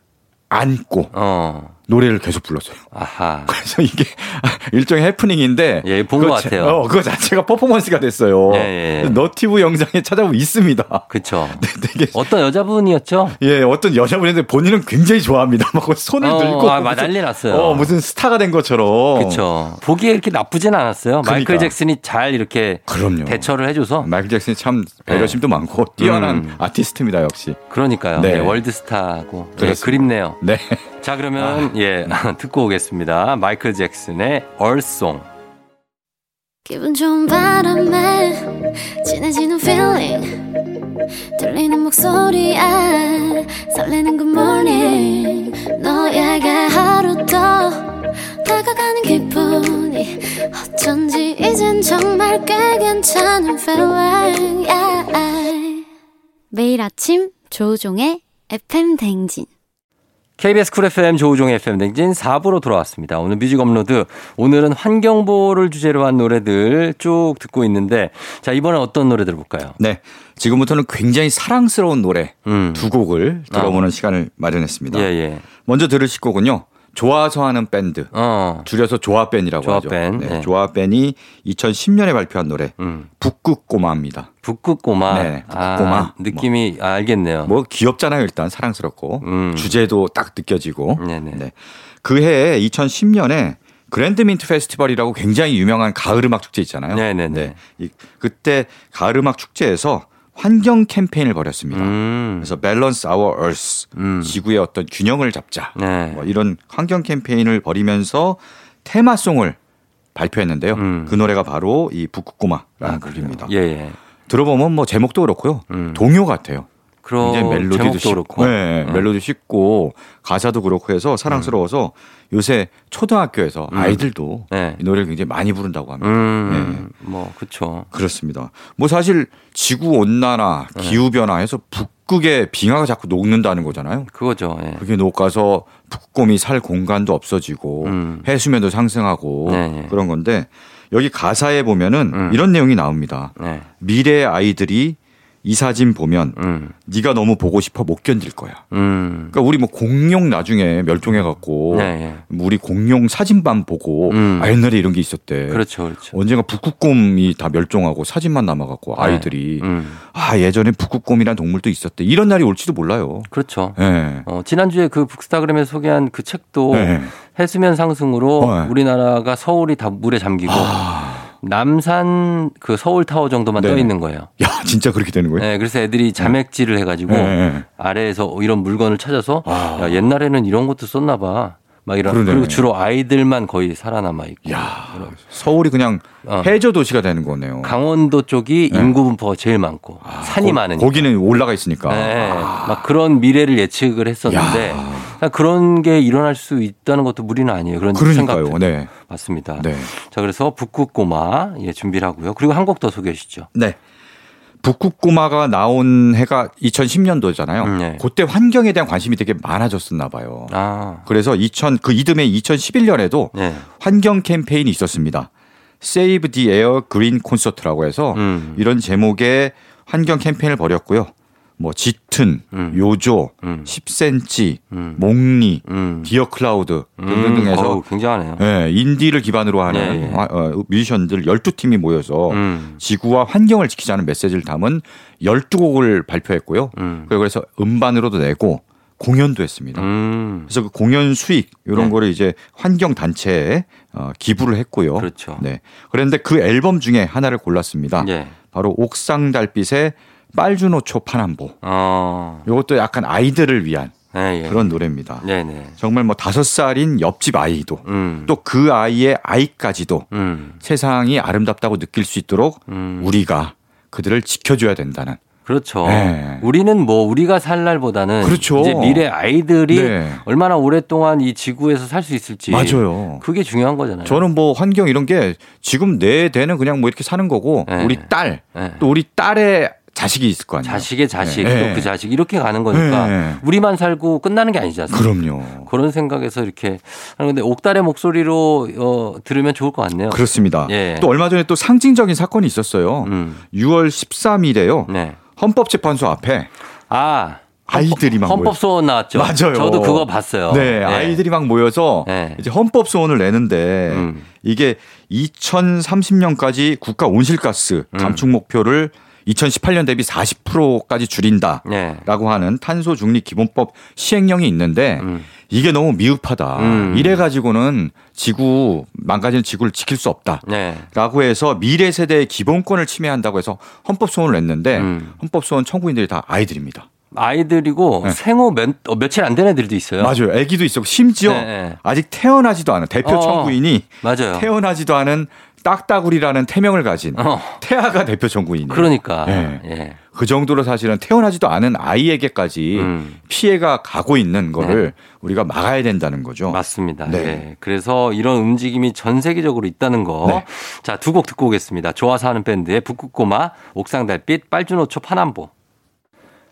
안고 어. 노래를 계속 불렀어요. 아하. 그래서 이게 일종의 해프닝인데 예, 본 것 그거 같아요. 어, 그거 자체가 퍼포먼스가 됐어요. 예, 예, 예. 유튜브 영상에 찾아보면 있습니다. 그쵸. 되게 어떤 여자분이었죠? 예, 어떤 여자분인데 본인은 굉장히 좋아합니다. 막 손을 어, 들고 아, 무슨- 난리 났어요. 어, 무슨 스타가 된 것처럼. 그쵸. 보기에 이렇게 나쁘진 않았어요. 마이클 그러니까. 잭슨이 잘 이렇게 그럼요. 대처를 해줘서. 마이클 잭슨이 참 배려심도 많고 뛰어난 음. 아티스트입니다, 역시. 그러니까요. 네. 예, 월드스타고. 예, 그렇습니다. 그립네요. 네. 자, 그러면, 예, 듣고 오겠습니다. 마이클 잭슨의 얼송. 기분 좋은 바람에 진해지는 feeling 들리는 목소리에 설레는 good morning 너에게 하루 더 다가가는 기분이 어쩐지 이젠 정말 꽤 괜찮은 feeling yeah. 매일 아침 조우종의 FM 대행진 KBS 쿨 FM 조우종의 FM 대행진 4부로 돌아왔습니다. 오늘 뮤직 업로드. 오늘은 환경보호를 주제로 한 노래들 쭉 듣고 있는데, 자, 이번엔 어떤 노래 들어볼까요? 네. 지금부터는 굉장히 사랑스러운 노래 음. 두 곡을 들어보는 시간을 마련했습니다. 예, 예. 먼저 들으실 곡은요. 좋아서 하는 밴드. 어. 줄여서 좋아밴이라고 하죠. 좋아밴, 네, 네. 좋아밴이 2010년에 발표한 노래 음. 북극곰아입니다. 북극곰아. 네, 아, 북극곰아. 느낌이 아, 알겠네요. 뭐 귀엽잖아요, 일단 사랑스럽고 음. 주제도 딱 느껴지고. 네네. 네. 그 해에 2010년에 그랜드민트 페스티벌이라고 굉장히 유명한 가을 음악 축제 있잖아요. 네네네. 이, 그때 가을 음악 축제에서 환경 캠페인을 벌였습니다. 음. 그래서 Balance Our Earth 음. 지구의 어떤 균형을 잡자. 네. 뭐 이런 환경 캠페인을 벌이면서 테마송을 발표했는데요. 음. 그 노래가 바로 이 북극곰아라는 아, 곡입니다. 예, 예. 들어보면 뭐 제목도 그렇고요. 음. 동요 같아요. 그런 굉장히 멜로디도 쉽고. 네, 음. 멜로디 쉽고 가사도 그렇고 해서 사랑스러워서 요새 초등학교에서 아이들도 네. 이 노래를 굉장히 많이 부른다고 합니다. 음. 뭐 그렇죠. 그렇습니다. 뭐 사실 지구 온난화, 네. 기후 변화해서 북극의 빙하가 자꾸 녹는다는 거잖아요. 그거죠. 예. 그게 녹아서 북곰이 살 공간도 없어지고 음. 해수면도 상승하고 네, 네. 그런 건데 여기 가사에 보면은 음. 이런 내용이 나옵니다. 네. 미래의 아이들이 이 사진 보면 음. 네가 너무 보고 싶어 못 견딜 거야. 음. 그러니까 우리 뭐 공룡 나중에 멸종해 갖고 네, 우리 공룡 사진만 보고 음. 아 옛날에 이런 게 있었대. 그렇죠. 그렇죠. 언젠가 북극곰이 다 멸종하고 사진만 남아 갖고 아이들이 음. 아 예전에 북극곰이란 동물도 있었대. 이런 날이 올지도 몰라요. 그렇죠. 예. 어, 지난주에 그 북스타그램에서 소개한 그 책도 네. 해수면 상승으로 네. 아. 우리나라가 서울이 다 물에 잠기고 남산 그 서울 타워 정도만 네. 떠 있는 거예요. 야 진짜 그렇게 되는 거예요? 네, 그래서 애들이 자맥질을 해가지고 네, 네. 아래에서 이런 물건을 찾아서 아. 야, 옛날에는 이런 것도 썼나 봐. 막 이런 그러네. 그리고 주로 아이들만 거의 살아남아 있고. 야 그런. 서울이 그냥 어. 해저 도시가 되는 거네요. 강원도 쪽이 네. 인구 분포가 제일 많고 산이 거- 많으니까. 거기는 올라가 있으니까. 네, 막 그런 미래를 예측을 했었는데 야. 그냥 그런 게 일어날 수 있다는 것도 무리는 아니에요. 그런 그러니까요. 생각 네. 맞습니다. 네. 자 그래서 북극곰아 예 준비를 하고요. 그리고 한 곡 더 소개해 주시죠. 네. 북극곰아가 나온 해가 2010년도잖아요. 음, 네. 그때 환경에 대한 관심이 되게 많아졌었나 봐요. 아, 그래서 2000, 그 이듬해 2011년에도 네. 환경 캠페인이 있었습니다. Save the Air Green 콘서트라고 해서 음. 이런 제목의 환경 캠페인을 벌였고요. 뭐 짙은, 음. 요조, 음. 10cm, 음. 몽니, 음. 디어 클라우드 등등등 해서 어우, 굉장하네요. 예, 인디를 기반으로 하는 예, 예. 화- 어, 뮤지션들 12팀이 모여서 음. 지구와 환경을 지키자는 메시지를 담은 12곡을 발표했고요. 음. 그래서 음반으로도 내고 공연도 했습니다. 음. 그래서 그 공연 수익 이런 네. 거를 이제 환경 단체에 어, 기부를 했고요. 그렇죠. 네. 그런데 그 앨범 중에 하나를 골랐습니다. 예. 바로 옥상 달빛의 빨주노초 파남보. 어. 이것도 약간 아이들을 위한 네, 예. 그런 노래입니다. 네 네. 정말 뭐 다섯 살인 옆집 아이도 음. 또그 아이의 아이까지도 음. 세상이 아름답다고 느낄 수 있도록 음. 우리가 그들을 지켜줘야 된다는. 그렇죠. 네. 우리는 뭐 우리가 살 날보다는 그렇죠. 이제 미래 아이들이 네. 얼마나 오랫동안 이 지구에서 살 수 있을지 맞아요. 그게 중요한 거잖아요. 저는 뭐 환경 이런 게 지금 내 대는 그냥 뭐 이렇게 사는 거고 네. 우리 딸 네. 또 우리 딸의 자식이 있을 거 아니에요. 자식의 자식 네. 또그 자식 이렇게 가는 거니까 네. 우리만 살고 끝나는 게 아니지 않습니까? 그럼요. 그런 생각에서 이렇게 하는 건데 옥달의 목소리로 어, 들으면 좋을 것 같네요. 그렇습니다. 예. 또 얼마 전에 또 상징적인 사건이 있었어요. 음. 6월 13일에요. 네. 헌법재판소 앞에 아 아이들이 막 헌법 소원 나왔죠. 맞아요. 저도 그거 봤어요. 네, 아이들이 막 모여서 네. 이제 헌법 소원을 내는데 음. 이게 2030년까지 국가 온실가스 음. 감축 목표를 2018년 대비 40%까지 줄인다라고 네. 하는 탄소 중립 기본법 시행령이 있는데 음. 이게 너무 미흡하다. 음. 이래 가지고는 지구 망가지는 지구를 지킬 수 없다. 네. 라고 해서 미래 세대의 기본권을 침해한다고 해서 헌법 소원을 냈는데 음. 헌법 소원 청구인들이 다 아이들입니다. 아이들이고 네. 생후 몇, 어, 며칠 안 된 애들도 있어요. 맞아요. 아기도 있었고 심지어 네, 네. 아직 태어나지도 않은 대표 어, 청구인이 맞아요. 태어나지도 않은 딱따구리라는 태명을 가진 어, 태아가 대표 청구인이에요. 그러니까. 네. 예. 그 정도로 사실은 태어나지도 않은 아이에게까지 음. 피해가 가고 있는 거를 우리가 막아야 된다는 거죠. 맞습니다. 네. 네. 그래서 이런 움직임이 전 세계적으로 있다는 거. 네. 자, 두 곡 듣고 오겠습니다. 좋아서 하는 밴드의 북극고마, 옥상달빛, 빨주노초 파남보.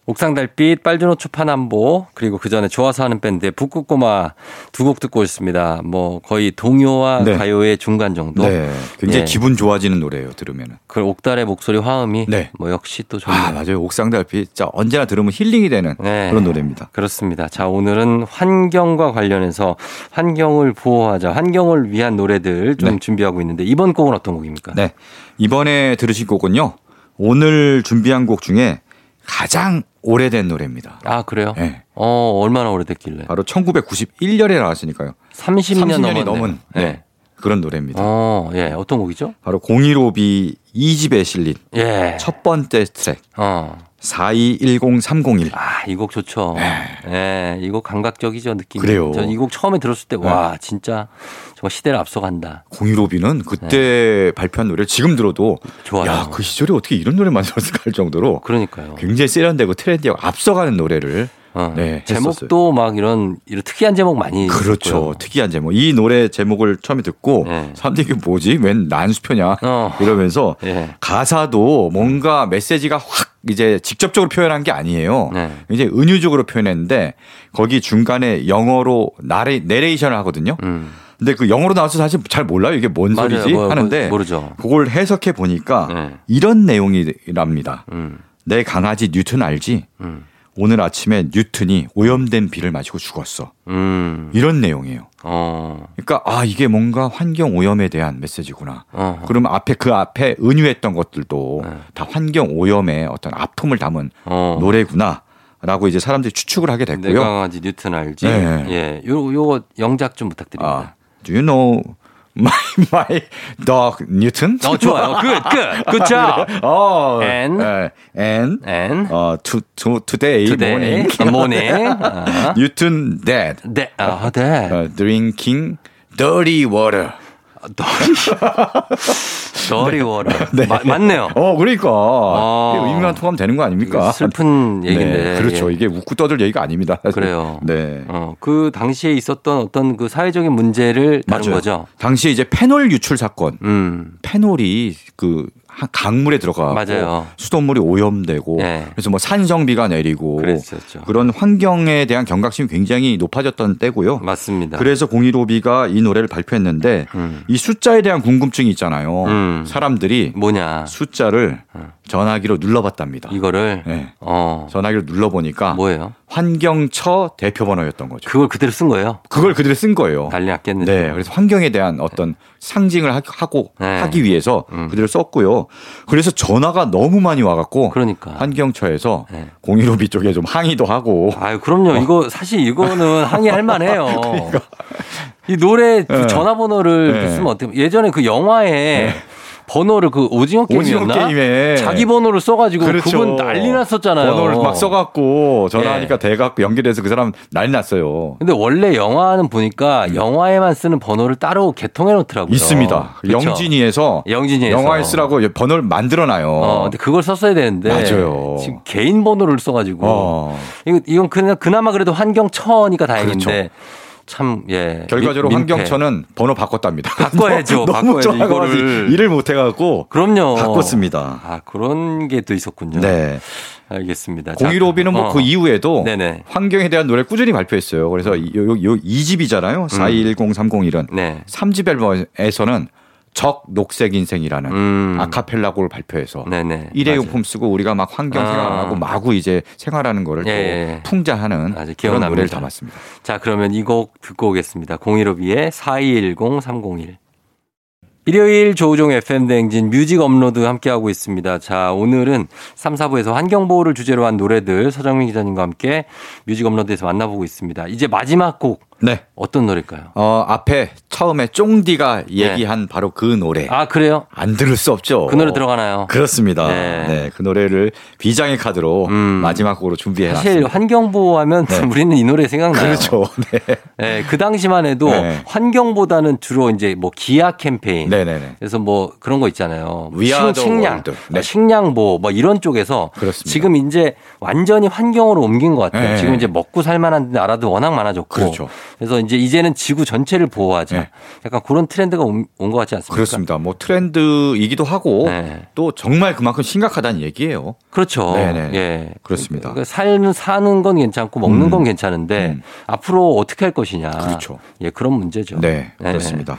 옥상 달빛, 빨주노초 파남보, 그리고 그 전에 좋아서 하는 밴드의 북극고마 두 곡 듣고 있습니다. 뭐 거의 동요와 네. 가요의 중간 정도. 네. 굉장히 예. 기분 좋아지는 노래예요. 들으면은. 그 옥달의 목소리 화음이 네. 뭐 역시 또 좋네요. 아, 맞아요. 옥상달빛. 진짜 언제나 들으면 힐링이 되는 네. 그런 노래입니다. 그렇습니다. 자, 오늘은 환경과 관련해서 환경을 보호하자, 환경을 위한 노래들 좀 네. 준비하고 있는데 이번 곡은 어떤 곡입니까? 네. 이번에 들으신 곡은요. 오늘 준비한 곡 중에 가장 오래된 노래입니다. 아, 그래요? 네. 어, 얼마나 오래됐길래? 바로 1991년에 나왔으니까요. 30년, 30년이 넘었네요. 넘은 네. 그런 노래입니다. 어, 예. 어떤 곡이죠? 바로 015B 2집에 실린 예. 첫 번째 트랙 어. 4210301. 아, 이 곡 좋죠. 예. 이곡 감각적이죠, 느낌이. 그래요. 전이곡 처음에 들었을 때, 와, 진짜 정말 시대를 앞서간다. 015B는 그때 발표한 노래를 지금 들어도 네. 좋아요. 야, 그 시절에 어떻게 이런 노래 만들었을까 할 정도로 그러니까요. 굉장히 세련되고 트렌디하고 앞서가는 노래를 어. 네, 제목도 막 이런, 이런 특이한 제목 많이. 그렇죠. 있었고요. 특이한 제목. 이 노래 제목을 처음에 듣고 네. 사람들이 이게 뭐지? 웬 난수표냐? 어. 이러면서 예. 가사도 뭔가 메시지가 확 이제 직접적으로 표현한 게 아니에요. 네. 이제 은유적으로 표현했는데 거기 중간에 영어로 나레, 내레이션을 하거든요. 음. 근데 그 영어로 나와서 사실 잘 몰라요. 이게 뭔 맞아요. 소리지? 뭐, 하는데 뭐, 모르죠. 그걸 해석해 보니까 네. 이런 내용이랍니다. 음. 내 강아지 뉴튼 알지? 음. 오늘 아침에 뉴튼이 오염된 비를 마시고 죽었어. 음. 이런 내용이에요. 어. 그러니까 아 이게 뭔가 환경 오염에 대한 메시지구나. 어. 그럼 앞에 그 앞에 은유했던 것들도 네. 다 환경 오염의 어떤 아픔을 담은 어. 노래구나 라고 이제 사람들이 추측을 하게 내 됐고요. 강아지 뉴튼 알지? 네. 예. 요, 요거 영작 좀 부탁드립니다. 아, do you know my my dog Newton? 어, 좋아요. 끝, 끝. good job. 어, And? 예, and And 어, to, to, today, today, morning, morning. 아. Newton dead, 네, 아, 네. 어, drinking dirty water. 더리워라. 맞네요. 어, 그러니까 어. 이게 의미만 통하면 되는 거 아닙니까? 슬픈 얘기인데. 네, 그렇죠. 예. 이게 웃고 떠들 얘기가 아닙니다. 그래요. 네. 어, 그 당시에 있었던 어떤 그 사회적인 문제를 다룬 맞아요. 거죠. 당시에 이제 페놀 유출 사건, 음. 페놀이 그 한- 강물에 들어가 맞아요. 수돗물이 오염되고 네. 그래서 뭐 산성비가 내리고 그랬었죠. 그런 환경에 대한 경각심이 굉장히 높아졌던 때고요. 맞습니다. 그래서 015B가 이 노래를 발표했는데 음. 이 숫자에 대한 궁금증이 있잖아요. 음. 사람들이 뭐냐. 숫자를 전화기로 눌러봤답니다. 이거를 네. 어. 전화기로 눌러보니까 뭐예요? 환경처 대표 번호였던 거죠. 그걸 그대로 쓴 거예요. 그걸 그대로 쓴 거예요. 난리 났겠는데. 네, 그래서 환경에 대한 어떤 상징을 하- 하고 네. 하기 위해서 음. 그대로 썼고요. 그래서 전화가 너무 많이 와갖고 그러니까. 환경처에서 네. 015B 쪽에 좀 항의도 하고 아유, 그럼요. 이거 사실 이거는 항의할 만해요. 이 노래 그 그러니까. 네. 전화번호를 네. 쓰면 어때요? 예전에 그 영화에 번호를 그 오징어 오징어 게임이었나? 게임에 자기 번호를 써가지고 그 그렇죠. 분 난리 났었잖아요. 번호를 막 써갖고 전화하니까 네. 대갖고 연결해서 그 사람 난리 났어요. 근데 원래 영화는 보니까 영화에만 쓰는 번호를 따로 개통해 놓더라고요. 있습니다. 그렇죠? 영진이에서 영진이에서. 영화에 쓰라고 번호를 만들어놔요. 어, 근데 그걸 썼어야 되는데 맞아요. 지금 개인 번호를 써가지고 어. 이건 그나, 그나마 그래도 환경 처니까 다행인데 그렇죠. 참 예. 결과적으로 민-. 환경처는 번호 바꿨답니다. 바꿔야죠. 너무 바꿔야죠. 이거를. 일을 못 해 갖고 그럼요. 바꿨습니다. 아 그런 게 또 있었군요. 네. 알겠습니다. 자, 015B는 뭐 어. 그 이후에도 네네. 환경에 대한 노래 꾸준히 발표했어요. 그래서 이- 요, 요 2집이잖아요. 421030일은. 네. 3집 앨범에서는 적 녹색 인생이라는 음. 아카펠라 곡을 발표해서 네네. 일회용품 쓰고 우리가 막 환경 아. 생활하고 마구 이제 생활하는 거를 예, 또 예. 풍자하는 맞아요. 그런. 노래를 담았습니다. 자, 그러면 이 곡 듣고 오겠습니다. 015B의 4210-301. 일요일 조우종 FM 대행진 뮤직 업로드 함께하고 있습니다. 자, 오늘은 3, 4부에서 환경보호를 주제로 한 노래들 서정민 기자님과 함께 뮤직 업로드에서 만나보고 있습니다. 이제 마지막 곡 네. 어떤 노래일까요? 어, 앞에 처음에 쫑디가 얘기한 바로 그 노래. 네. 아, 그래요? 안 들을 수 없죠. 그 노래 들어가나요? 그렇습니다. 네. 네. 그 노래를 비장의 카드로 음. 마지막 곡으로 준비해 사실 놨습니다. 환경보호 하면 네. 우리는 이 노래 생각나요. 그렇죠. 네. 네, 그 당시만 해도 네. 환경보다는 주로 이제 뭐 기아 캠페인. 네네네. 그래서 뭐 그런 거 있잖아요. Are the 식량, world. 네. 식량보 뭐 이런 쪽에서 그렇습니다. 지금 이제 완전히 환경으로 옮긴 것 같아요. 네. 지금 이제 먹고 살 만한 나라도 워낙 많아졌고 그렇죠. 그래서 이제 이제는 지구 전체를 보호하자. 네. 약간 그런 트렌드가 온 것 같지 않습니까? 그렇습니다. 뭐 트렌드이기도 하고 네. 또 정말 그만큼 심각하다는 얘기예요. 그렇죠. 네네. 예. 그렇습니다. 그러니까 사는 사는 건 괜찮고 먹는 음. 건 괜찮은데 음. 앞으로 어떻게 할 것이냐. 그렇죠. 예, 그런 문제죠. 네, 네. 그렇습니다.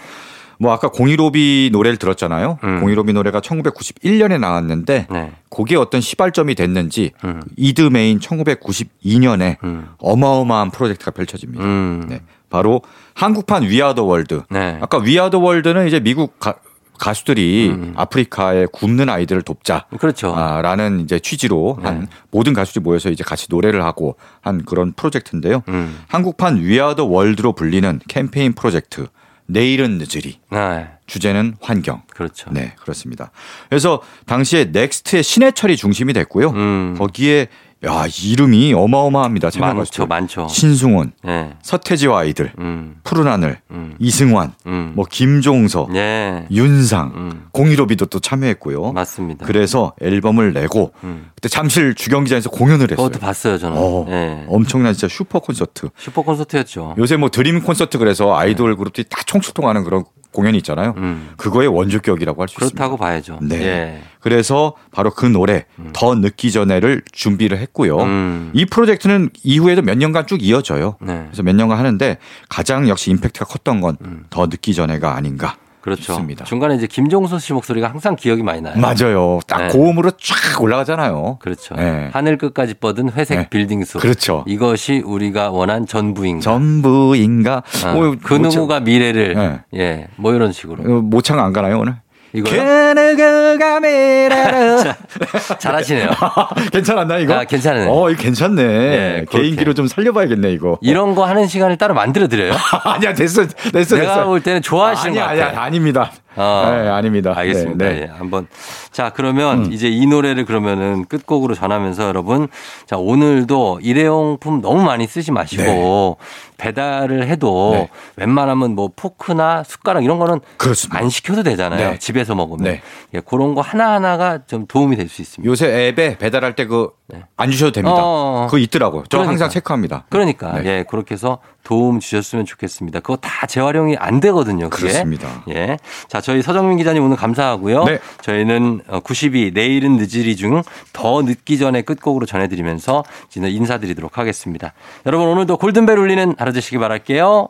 뭐 아까 공이로비 노래를 들었잖아요. 음. 공이로비 노래가 1991년에 나왔는데 네. 그게 어떤 시발점이 됐는지 음. 이드메인 1992년에 음. 어마어마한 프로젝트가 펼쳐집니다. 음. 네, 바로 한국판 We Are the World. 네. 아까 We Are the World는 이제 미국 가, 가수들이 음. 아프리카에 굶는 아이들을 돕자. 그렇죠. 아, 라는 이제 취지로 한 네. 모든 가수들이 모여서 이제 같이 노래를 하고 한 그런 프로젝트인데요. 음. 한국판 We Are the World로 불리는 캠페인 프로젝트 내일은 늦으리 네. 주제는 환경. 그렇죠. 네, 그렇습니다. 그래서 당시에 넥스트의 신해철이 중심이 됐고요. 음. 거기에 야 이름이 어마어마합니다. 참여 많죠. 많죠. 신승훈, 네. 서태지와 아이들, 음. 푸른 하늘, 음. 이승환, 음. 뭐 김종서, 예. 윤상, 음. 공일오비도 또 참여했고요. 맞습니다. 그래서 앨범을 내고 음. 그때 잠실 주경기장에서 공연을 했어요. 그것도 봤어요, 저는. 어, 예. 엄청난 진짜 슈퍼 콘서트. 슈퍼 콘서트였죠. 요새 뭐 드림 콘서트 그래서 아이돌 그룹들이 다 총출동하는 그런 공연이 있잖아요. 음. 그거의 원조격이라고 할 수 있습니다. 그렇다고 봐야죠. 네. 예. 그래서 바로 그 노래 더 늦기 전에를 준비를 했고요. 음. 이 프로젝트는 이후에도 몇 년간 쭉 이어져요. 네. 그래서 몇 년간 하는데 가장 역시 임팩트가 컸던 건더 음. 늦기 전에가 아닌가 그렇죠. 싶습니다. 중간에 이제 김종서 씨 목소리가 항상 기억이 많이 나요. 맞아요. 딱 네. 고음으로 쫙 올라가잖아요. 그렇죠. 네. 하늘 끝까지 뻗은 회색 네. 빌딩 숲. 그렇죠. 이것이 우리가 원한 전부인가. 전부인가? 어, 뭐, 그 모창- 누구가 미래를 네. 예, 뭐 이런 식으로. 어, 모창 안 가나요 오늘? 이거요? 잘하시네요. 괜찮았나 이거? 아, 괜찮네. 어, 이거 괜찮네. 네. 개인기로 좀 살려봐야겠네 이거. 이런 거 하는 시간을 따로 만들어 드려요. 아니야 됐어 됐어 내가 됐어. 볼 때는 좋아하시는 아니야 것 같아요. 아니야 아닙니다. 어. 네, 아닙니다. 알겠습니다. 네, 네. 예, 한번 자 그러면 이제 이 노래를 그러면은 끝곡으로 전하면서 여러분 자 오늘도 일회용품 너무 많이 쓰지 마시고 배달을 해도 네. 웬만하면 뭐 포크나 숟가락 이런 거는 그렇습니다. 안 시켜도 되잖아요. 네. 집에서 먹으면 네. 예, 그런 거 하나 하나가 좀 도움이 될 수 있습니다. 요새 앱에 배달할 때 그 안 주셔도 됩니다. 네. 어. 그거 있더라고요. 저 그러니까. 항상 체크합니다. 그러니까 네. 예 그렇게 해서 도움 주셨으면 좋겠습니다. 그거 다 재활용이 안 되거든요. 그게. 그렇습니다. 예. 자, 저희 서정민 기자님 오늘 감사하고요. 네. 저희는 92 내일은 늦으리 중 더 늦기 전에 끝곡으로 전해드리면서 인사드리도록 하겠습니다. 여러분 오늘도 골든벨 울리는 하루 되시기 바랄게요.